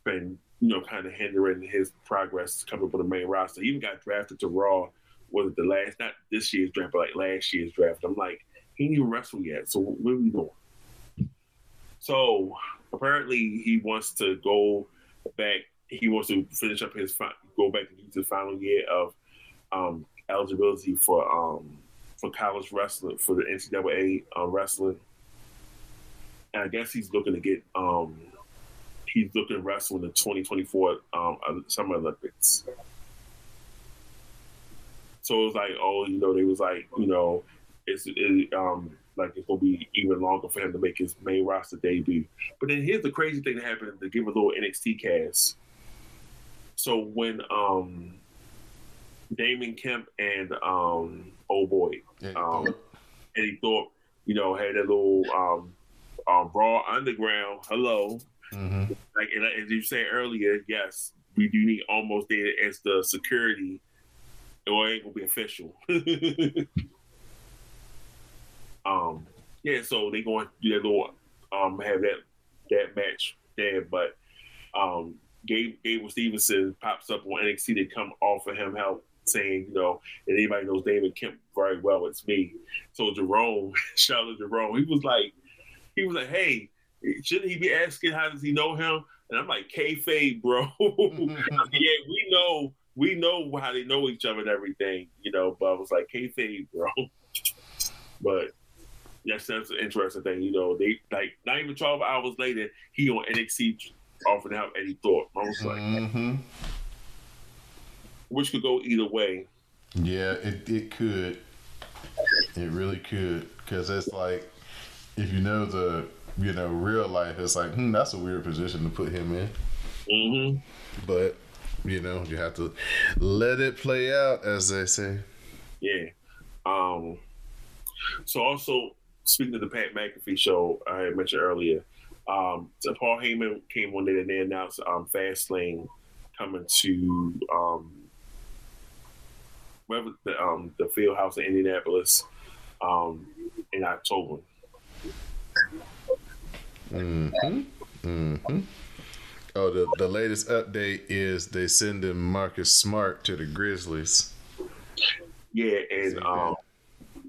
been you know kind of hindering his progress coming up on the main roster. He even got drafted to Raw. Was it the last not this year's draft, but like last year's draft? I'm like, he didn't even wrestle yet. So what are we doing? So apparently he wants to go back. He wants to finish up his go back into the final year of um, eligibility for um, for college wrestling for the NCAA uh, wrestling. And I guess he's looking to get um, he's looking to wrestle in the 2024 um, Summer Olympics. So it was like, oh, you know, they was like, you know, it's it, um, like it's gonna be even longer for him to make his main roster debut. But then here's the crazy thing that happened to give a little NXT cast. So when um Damon Kemp and um oh boy um Eddie Thorpe, you know, had a little um um Raw Underground, hello. Mm-hmm. Like and as you said earlier, yes, we do need almost there as the security, or it ain't gonna be official. um, yeah, so they going that little um have that that match there, but um Gabe Gable Steveson pops up on NXT to come offer him help, saying, you know, and anybody knows David Kemp very well, it's me. So Jerome, Charlotte Jerome, he was like, he was like, hey, shouldn't he be asking how does he know him? And I'm like, kayfabe, bro. yeah, we know, we know how they know each other and everything, you know. But I was like, kayfabe, bro. but yes, that's an interesting thing. You know, they like not even 12 hours later, he on NXT offering out Eddie Thorpe. I was like, mm-hmm. which could go either way. Yeah, it, it could. It really could. Because it's like, if you know the you know, real life, it's like, hmm, that's a weird position to put him in. Mm-hmm. But you know, you have to let it play out, as they say. Yeah. Um. So also speaking of the Pat McAfee show I had mentioned earlier, um, so Paul Heyman came one day and they announced um, Fastlane coming to um, the um, the field house in Indianapolis um, in October. Mm-hmm. Mm-hmm. Oh, the, the latest update is they sending Marcus Smart to the Grizzlies. Yeah, and um,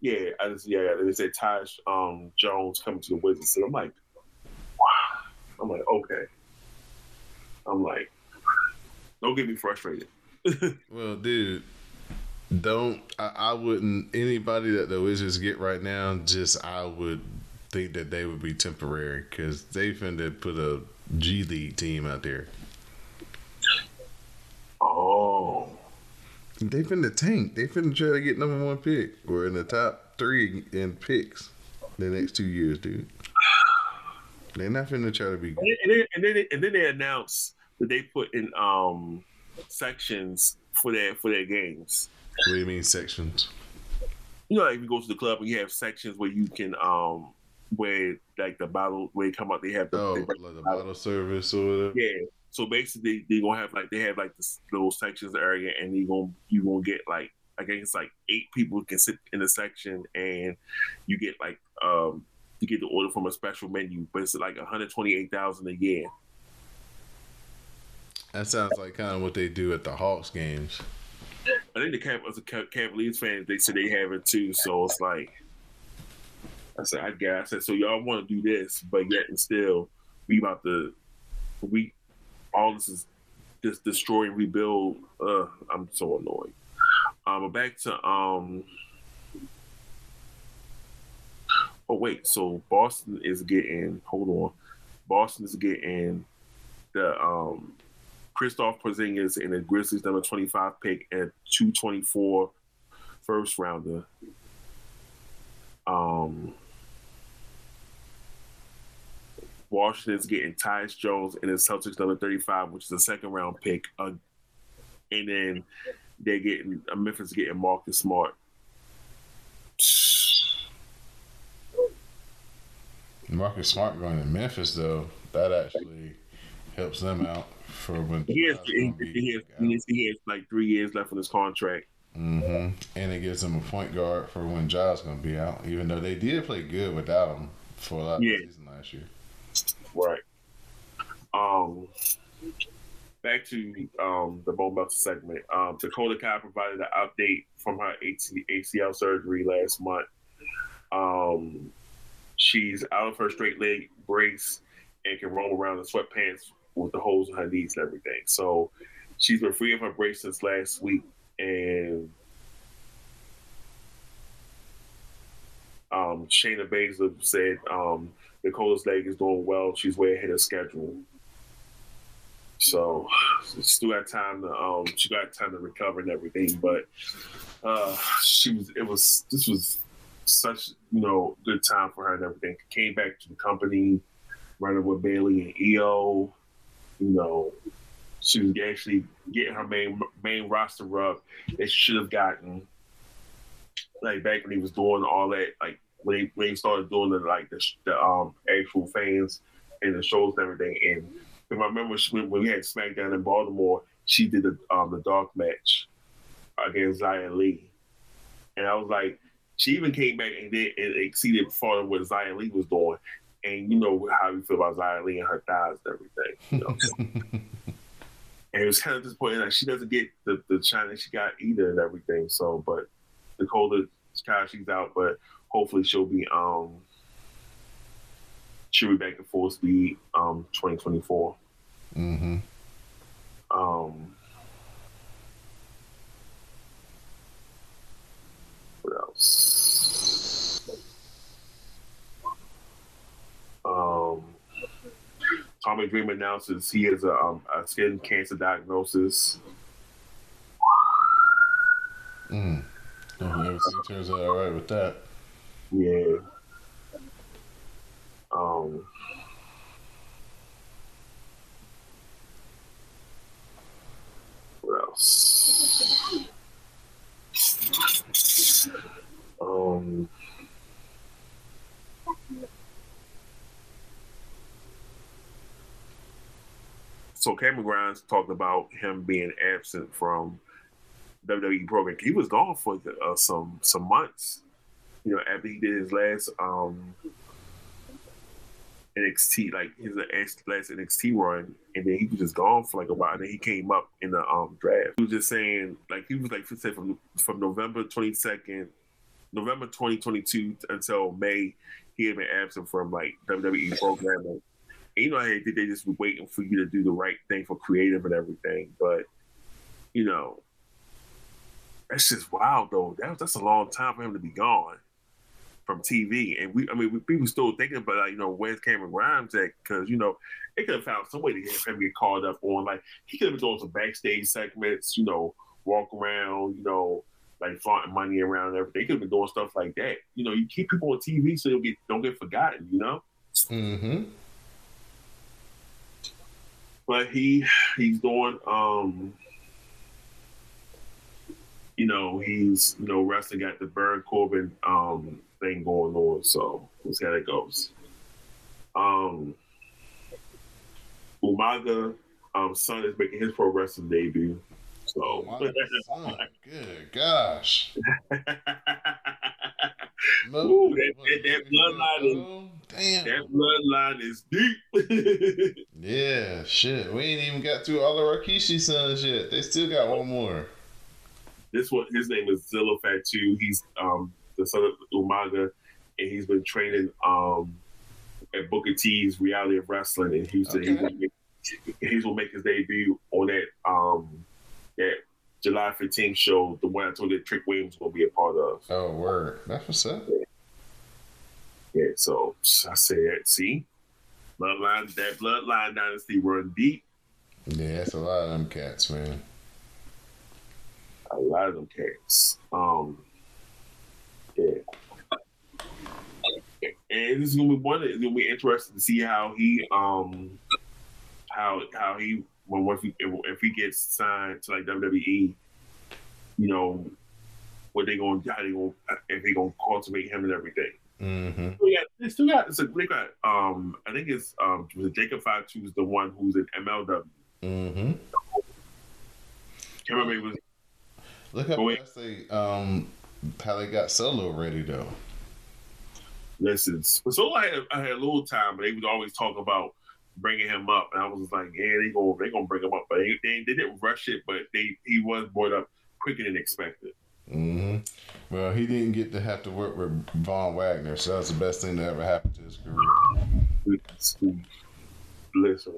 yeah, I just yeah, they said Tyus um, Jones coming to the Wizards, and I'm like, wow. I'm like, okay. I'm like, don't get me frustrated. well, dude, don't I, I wouldn't anybody that the Wizards get right now. Just I would think that they would be temporary because they finna put a G League team out there. Oh. They finna tank. They finna try to get number one pick or in the top three in picks the next two years, dude. They're not finna try to be. And then, and then, and then they announced that they put in um sections for their for their games. What do you mean sections? You know, like if you go to the club and you have sections where you can um where like the bottle where they come out, they have the, oh, they like the bottle service or whatever. Yeah. So basically, they gonna have like they have like this little sections area, and you gonna you gonna get like I guess it's like eight people can sit in the section, and you get like um you get the order from a special menu, but it's like one hundred twenty eight thousand a year. That sounds like kind of what they do at the Hawks games. I think the Cav- as a Cavaliers fans, they said they have it too. So it's like I said, I guess. I said, so y'all want to do this, but yet and still, we about to, we, all this is just destroy and rebuild. Uh, I'm so annoyed. Um, but back to um. Oh wait, so Boston is getting. Hold on, Boston is getting the um Kristaps Porzingis and the Grizzlies number 25 pick and 224 first rounder. Um, Washington's getting Tyus Jones and the Celtics number 35, which is a second round pick. Uh, and then they're getting uh, Memphis getting Marcus Smart. Marcus Smart going to Memphis though, that actually helps them out for when he has, he, he, has, he, has, he has like three years left on his contract. Mm-hmm. And it gives them a point guard for when Ja's going to be out, even though they did play good without him for a lot yeah. of the season last year. Right. Um, back to um, the bone Meltzer segment. Um, Dakota Kai provided an update from her ACL surgery last month. Um, she's out of her straight leg brace and can roam around in sweatpants with the holes in her knees and everything. So she's been free of her brace since last week, and um, Shayna Baszler said um, Nicola's leg is doing well. She's way ahead of schedule. So still got time to um she got time to recover and everything, but uh she was it was this was such you know good time for her and everything. Came back to the company, running with Bayley and Iyo. You know, she was actually getting her main main roster up she should have gotten. Like back when he was doing all that, like when he when he started doing the like the, the um actual fans and the shows and everything. And if I remember when, we had SmackDown in Baltimore, she did the um the dark match against Xia Li, and I was like, she even came back and did and exceeded far what Xia Li was doing. And you know how we feel about Xia Li and her thighs and everything. You know? and it was kind of disappointing. Like she doesn't get the the shine that she got either and everything. So, but Dakota she's out, but hopefully she'll be um she'll be back at full speed um 2024. Mm-hmm. Um what else? Um Tommy Dreamer announces he has a, um, a skin cancer diagnosis. Mm. Everything turns out all right with that. Yeah. Um. What else? Um. So Cameron Grimes talked about him being absent from WWE program. He was gone for uh, some some months you know, after he did his last um NXT, like his last NXT run, and then he was just gone for like a while. And then he came up in the um draft. He was just saying, like he was like from from November twenty second, November twenty twenty two until May, he had been absent from like WWE programming. And you know, they they just were waiting for you to do the right thing for creative and everything. But you know, that's just wild though. That that's a long time for him to be gone from TV. And we, I mean, we, people still thinking about, like, you know, where's Cameron Grimes at? Because, you know, they could have found some way to get him get called up on. Like, he could have been doing some backstage segments, you know, walk around, you know, like flaunting money around and everything. He could have been doing stuff like that. You know, you keep people on TV so they get, don't get forgotten, you know? Mm-hmm. But he, he's doing, um, you know, he's, you know, wrestling at the Baron Corbin, um, thing going on. So we'll see how it goes. Um, Umaga, um, son is making his pro wrestling debut. So, oh, good gosh. Ooh, that, that, that bloodline is damn. That bloodline is deep. yeah, shit. We ain't even got through all the Rikishi sons yet. They still got one more. This one, his name is Zilla Fatu. He's um the son of Umaga, and he's been training um, at Booker T's Reality of Wrestling in Houston. Okay. he's gonna make his debut on that um that July 15th show, the one I told you that Trick Williams will be a part of. Oh, word. That's what's up. Yeah, so I said, see, bloodline that bloodline dynasty run deep. Yeah, that's a lot of them cats, man. A lot of them cats. Um, yeah. And this is gonna be one. It's gonna be interesting to see how he um how how he well if he if he gets signed to like WWE, you know, what they gonna how they gonna if they gonna cultivate him and everything. Mm-hmm. So yeah, they still got it's a they got um I think it's um Jacob Fatu is the one who's in MLW. Mm-hmm. Can't remember was Look how fast they um how they got solo ready though. listen. So I had I had a little time, but they would always talk about bringing him up, and I was like, yeah, they gonna they gonna bring him up, but they, they, they didn't rush it, but they he was brought up quicker than expected. Mm-hmm. Well, he didn't get to have to work with Von Wagner, so that's the best thing that ever happened to his career. Listen,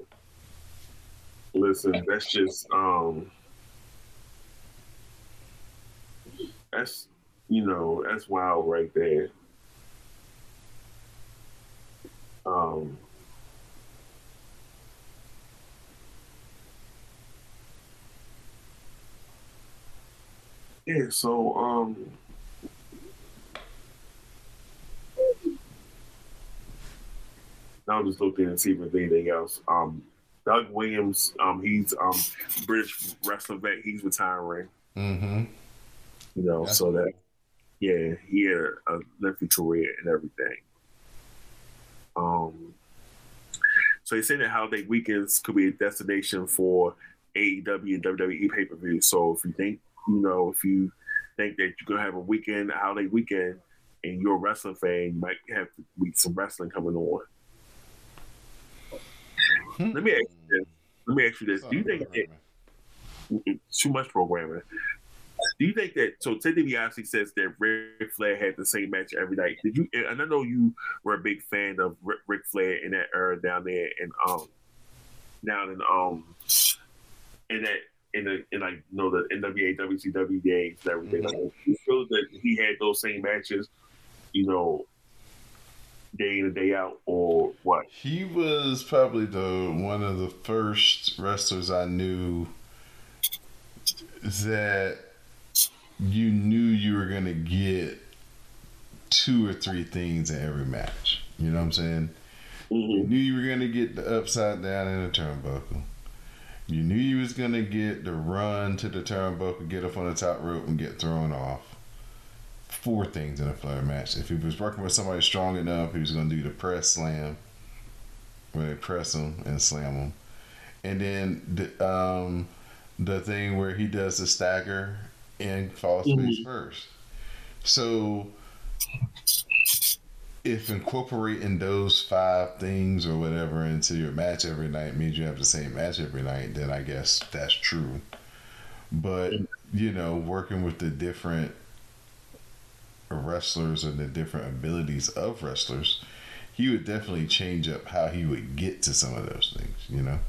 listen, that's just um, that's you know that's wild right there. Um. Yeah, so um I'm just looking and see if there's anything else. Um Doug Williams, um he's um British wrestler vet, he's retiring. Mm-hmm. You know, That's so that yeah, he had a lengthy career and everything. Um so they say that holiday weekends could be a destination for AEW and WWE pay per view. So if you think, you know, if you think that you're gonna have a weekend, a holiday weekend, and you're a wrestling fan, you might have to be some wrestling coming on. Let me ask you this. Let me ask you this. Do you think that too much programming? Do you think that so Ted DiBiase says that Ric Flair had the same match every night? Did you? And I know you were a big fan of Ric, Ric Flair in that era down there in um down in um in that in the in like you know the NWA WCW days and everything. Like, you feel that he had those same matches, you know, day in and day out, or what? He was probably the one of the first wrestlers I knew that you knew you were gonna get two or three things in every match. You know what I'm saying? You Mhm. knew you were gonna get the upside down in the turnbuckle. You knew you was gonna get the run to the turnbuckle, get up on the top rope, and get thrown off. Four things in a Flair match. If he was working with somebody strong enough, he was gonna do the press slam, where they press him and slam him, and then the um, the thing where he does the stagger and falls face first. So if incorporating those five things or whatever into your match every night means you have the same match every night, then I guess that's true. But you know, working with the different wrestlers and the different abilities of wrestlers, he would definitely change up how he would get to some of those things. You know.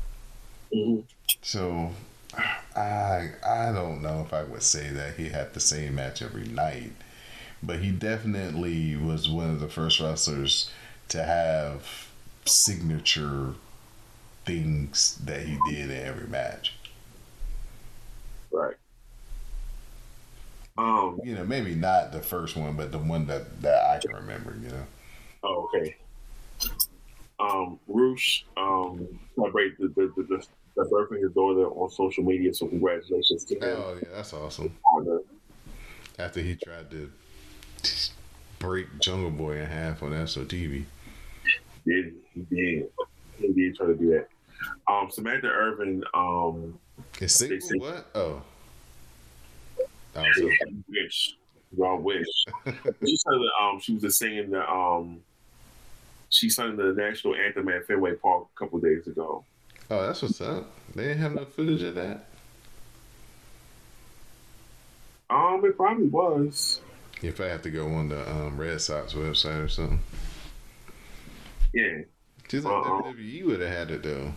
Mhm. So I I don't know if I would say that he had the same match every night, but he definitely was one of the first wrestlers to have signature things that he did in every match. Right. Um. You know, maybe not the first one, but the one that, that I can remember, you know. Oh, okay. Um, Rush um, celebrated the, the, the, the, the birth of his daughter on social media, so congratulations to him. Oh yeah, that's awesome. After he tried to break Jungle Boy in half on SOTV. Did he did he did try to do that? Um, Samantha Irvin, um, Is single what? Oh. Oh, so wish, y'all wish. she said that um, she was just singing the um, she sang the national anthem at Fenway Park a couple days ago. Oh, that's what's up. They didn't have no footage of that. Um, it probably was. If I have to go on the um, Red Sox website or something. Yeah. Just like uh-uh. WWE would have had it though.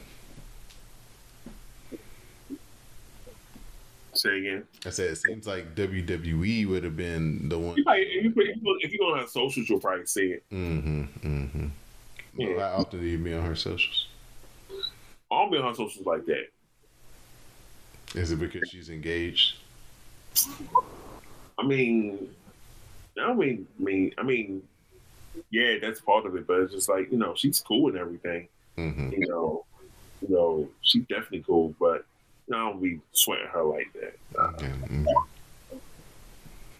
Say again. I said it seems like WWE would have been the one. If, you, if you're socials, you'll probably see it. Mm-hmm. Mm-hmm. Yeah. Well, how often do you be on her socials? I don't be on socials like that. Is it because she's engaged? I mean, I mean, I mean, I mean, yeah, that's part of it. But it's just like you know, she's cool and everything. Mm-hmm. You know, you know, she's definitely cool, but I don't be sweating her like that. Okay. mhm.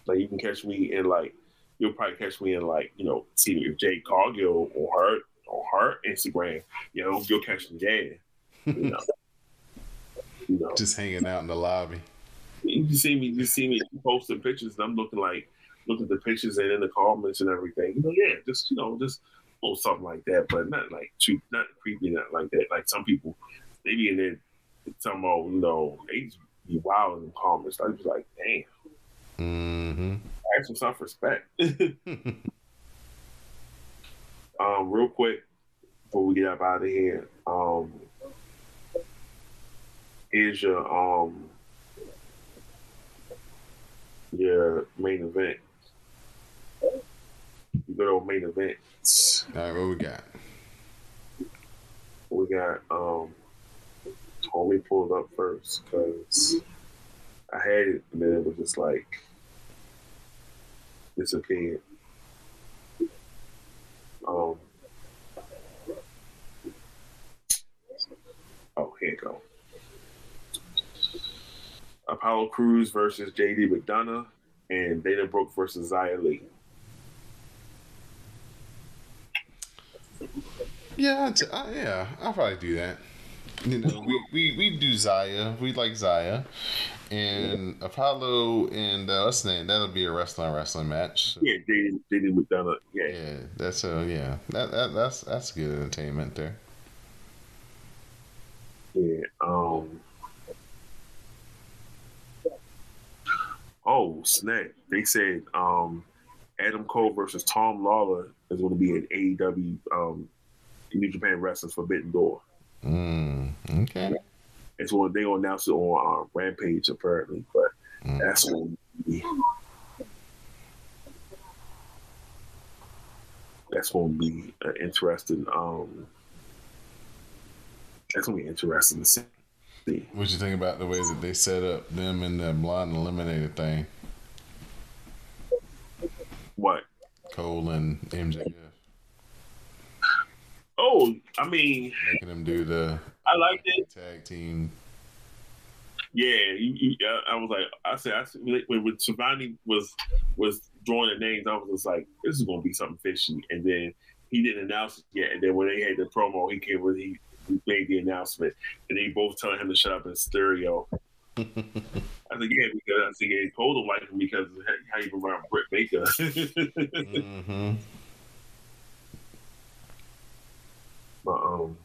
Like you can catch me in like you'll probably catch me in like you know see if Jade Cargill or her on her Instagram, you know you'll catch me there. You know, you know. Just hanging out in the lobby. you see me, you see me posting pictures, and I'm looking like looking at the pictures and in the comments and everything. You know, yeah, just you know, just post something like that, but not like too, not creepy, not like that. Like some people, they be in there talking about, you know, they just be wild in the comments. I was like, damn, Mm-hmm. have some self respect. um, real quick before we get up out of here, um, here's your um your main event. You good old main event. All right, what we got? We got um Tommy pulled up first because I had it and then it was just like disappeared. Um Oh, here you go. Apollo Crews versus JD McDonagh and Dana Brooke versus Xia Li. Yeah, I'd, uh, yeah, I'll probably do that. You know, we, we, we do Xia. We like Xia. And Apollo and uh, what's name? That'll be a wrestling wrestling match. So, Yeah, JD, JD McDonagh. Yeah. yeah, that's uh, yeah, that, that that's that's good entertainment there. Yeah. Um. Snap! They said um, Adam Cole versus Tom Lawlor is going to be an AEW um, New Japan Wrestling's Forbidden Door. Mm, okay. It's what they gonna announce it on uh, Rampage apparently, but Mm. that's be that's going to be interesting. Um, that's going to be interesting to see. What you think about the way that they set up them in the blind eliminator thing? What? Cole and MJF Oh, I mean, making them do the I like it. tag team. Yeah, you, you, I, I was like, I said, I said when, when Schiavone was was drawing the names, I was just like, this is going to be something fishy. And then he didn't announce it yet. And then when they had the promo, he came with he, he made the announcement, and they both telling him to shut up in stereo. I think yeah, because I think they told him like because of how you around Britt Baker. hmm But um,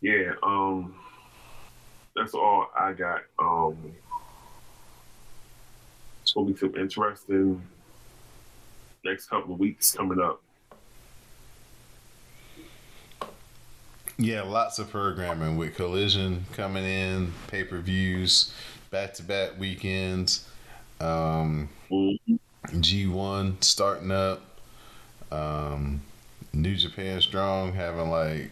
yeah, um, that's all I got. Um, it's gonna be some interesting next couple of weeks coming up. Yeah, lots of programming with Collision coming in, pay per views, back to back weekends, um, Mhm. G1 starting up, um, New Japan Strong having like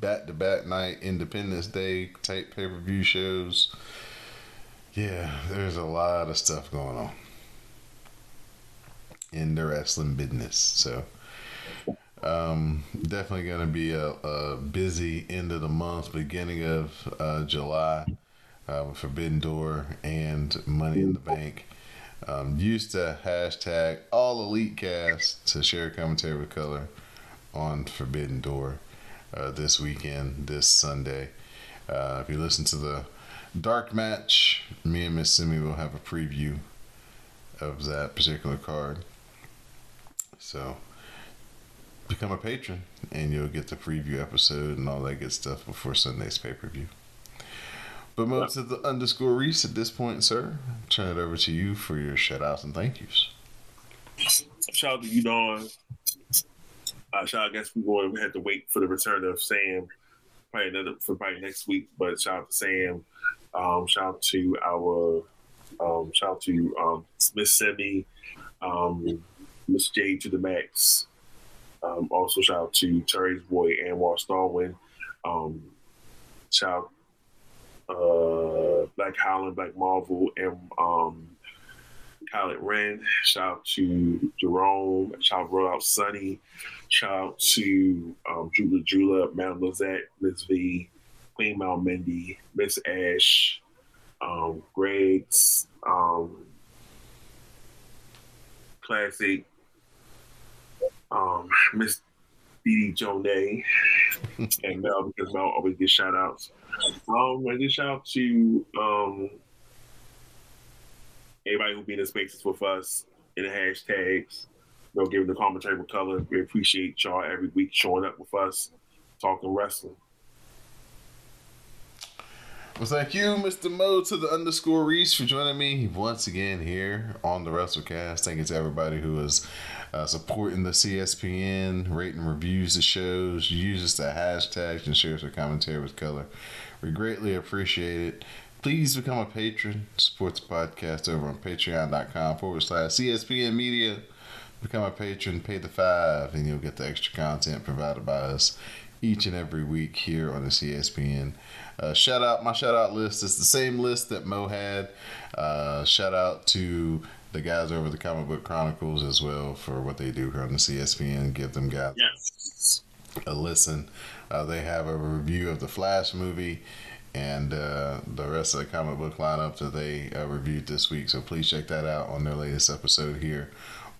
back to back night Independence Day type pay per view shows. Yeah, there's a lot of stuff going on in the wrestling business. So, um, definitely going to be a, a busy end of the month, beginning of uh, July, uh, with Forbidden Door and Money in the Bank. Um, used to hashtag all elite cast to share commentary with color on Forbidden Door uh, this weekend, this Sunday. Uh, if you listen to the dark match, me and Miss Simi will have a preview of that particular card. So become a patron and you'll get the preview episode and all that good stuff before Sunday's pay per view. But most of the underscore Rease at this point, sir. Turn it over to you for your shout outs and thank yous. Shout out to you, Don. Uh, shout out, I guess we going. We had to wait for the return of Sam probably another for probably next week. But shout out to Sam. Um, shout out to our um, shout out to um, Miss Semi, um, Miss J to the Max. Um, also shout out to Terry's boy Anwar Starwin. Um, shout uh, Black Holland, Black Marvel, and um, Ren. Shout out to Jerome. Shout out Sunny. Shout out to um, Jula Jula, Mount Lizette, Miss V, Queen Mal Mindy, Miss Ash, um, Greg's, um, Classic, um, Miss Dee Dee Jonay, and Mel because Mel always gets shout outs. Um, and just shout out to um, everybody who be in spaces with us in the hashtags, know, giving the commentary color. We appreciate y'all every week showing up with us, talking wrestling. Well, thank you, Mr. Mo, to the underscore Rease for joining me once again here on the WrassleCast. Thank you to everybody who is uh, supporting the CSPN, rating reviews the shows, uses the hashtags, and shares their commentary with color. We greatly appreciate it. Please become a patron. Support the podcast over on patreon.com forward slash CSPN Media. Become a patron, pay the five, and you'll get the extra content provided by us each and every week here on the CSPN. Uh, shout out, my shout out list is the same list that Mo had. Uh, shout out to the guys over the Comic Book Chronicles as well for what they do here on the CSPN. Give them guys Yes. a listen. Uh, they have a review of the Flash movie and uh, the rest of the comic book lineup that they uh, reviewed this week. So please check that out on their latest episode here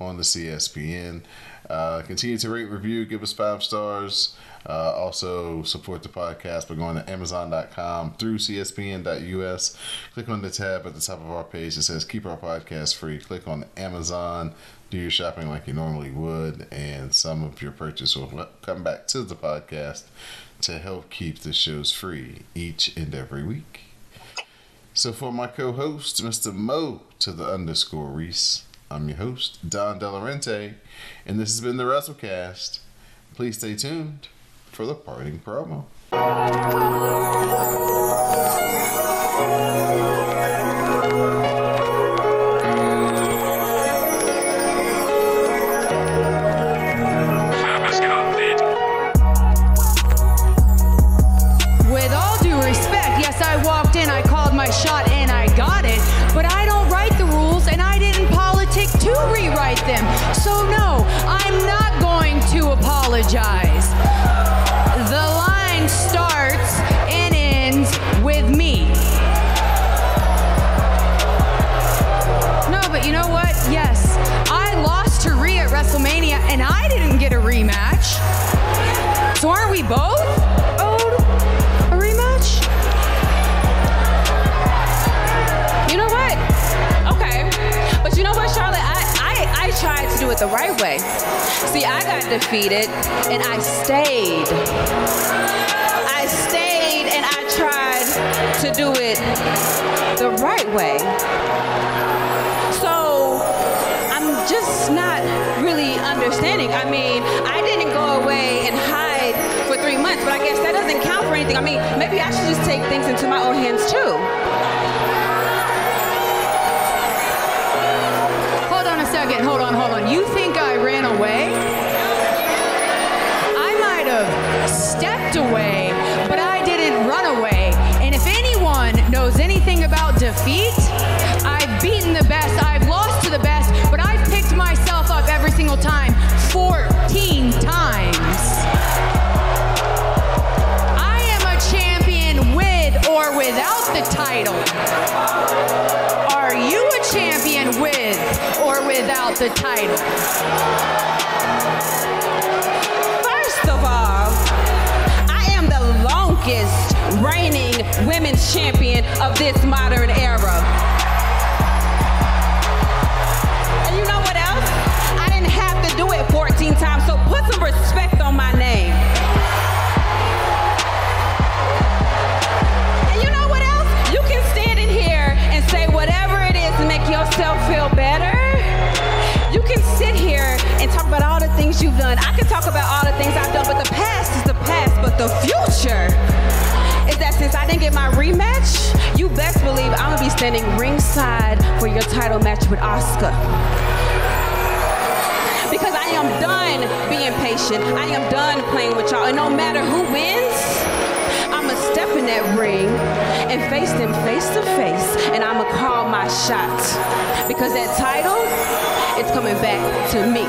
on the CSPN. Uh, continue to rate, review, give us five stars. Uh, also support the podcast by going to Amazon.com through CSPN.us. Click on the tab at the top of our page that says "Keep Our Podcast Free." Click on Amazon. Do your shopping like you normally would, and some of your purchase will come back to the podcast to help keep the shows free each and every week. So for my co-host, Mr. Mo to the underscore Rease, I'm your host, Don Delarente, and this has been the WrassleCast. Please stay tuned for the parting promo. With all due respect, yes, I walked in, I called my shot, and I got it. But I don't write the rules, and I didn't politic to rewrite them. So, no, I'm not going to apologize. It the right way. See, I got defeated and I stayed. I stayed and I tried to do it the right way. So I'm just not really understanding. I mean, I didn't go away and hide for three months, but I guess that doesn't count for anything. I mean, maybe I should just take things into my own hands too. Second. Hold on, hold on. You think I ran away? I might have stepped away, but I didn't run away. And if anyone knows anything about defeat, I've beaten the best, I've lost to the best, but I've picked myself up every single time 14 times. I am a champion with or without the title. Are you a champion with without the title? First of all, I am the longest reigning women's champion of this modern era. And you know what else? I didn't have to do it 14 times, so put some respect on my name. And you know what else? You can stand in here and say whatever it is to make yourself feel things you've done. I can talk about all the things I've done, but the past is the past. But the future, is that since I didn't get my rematch, you best believe I'm gonna be standing ringside for your title match with Asuka. Because I am done being patient. I am done playing with y'all. And no matter who wins, step in that ring and face them face to face. And I'ma call my shot. Because that title is coming back to me.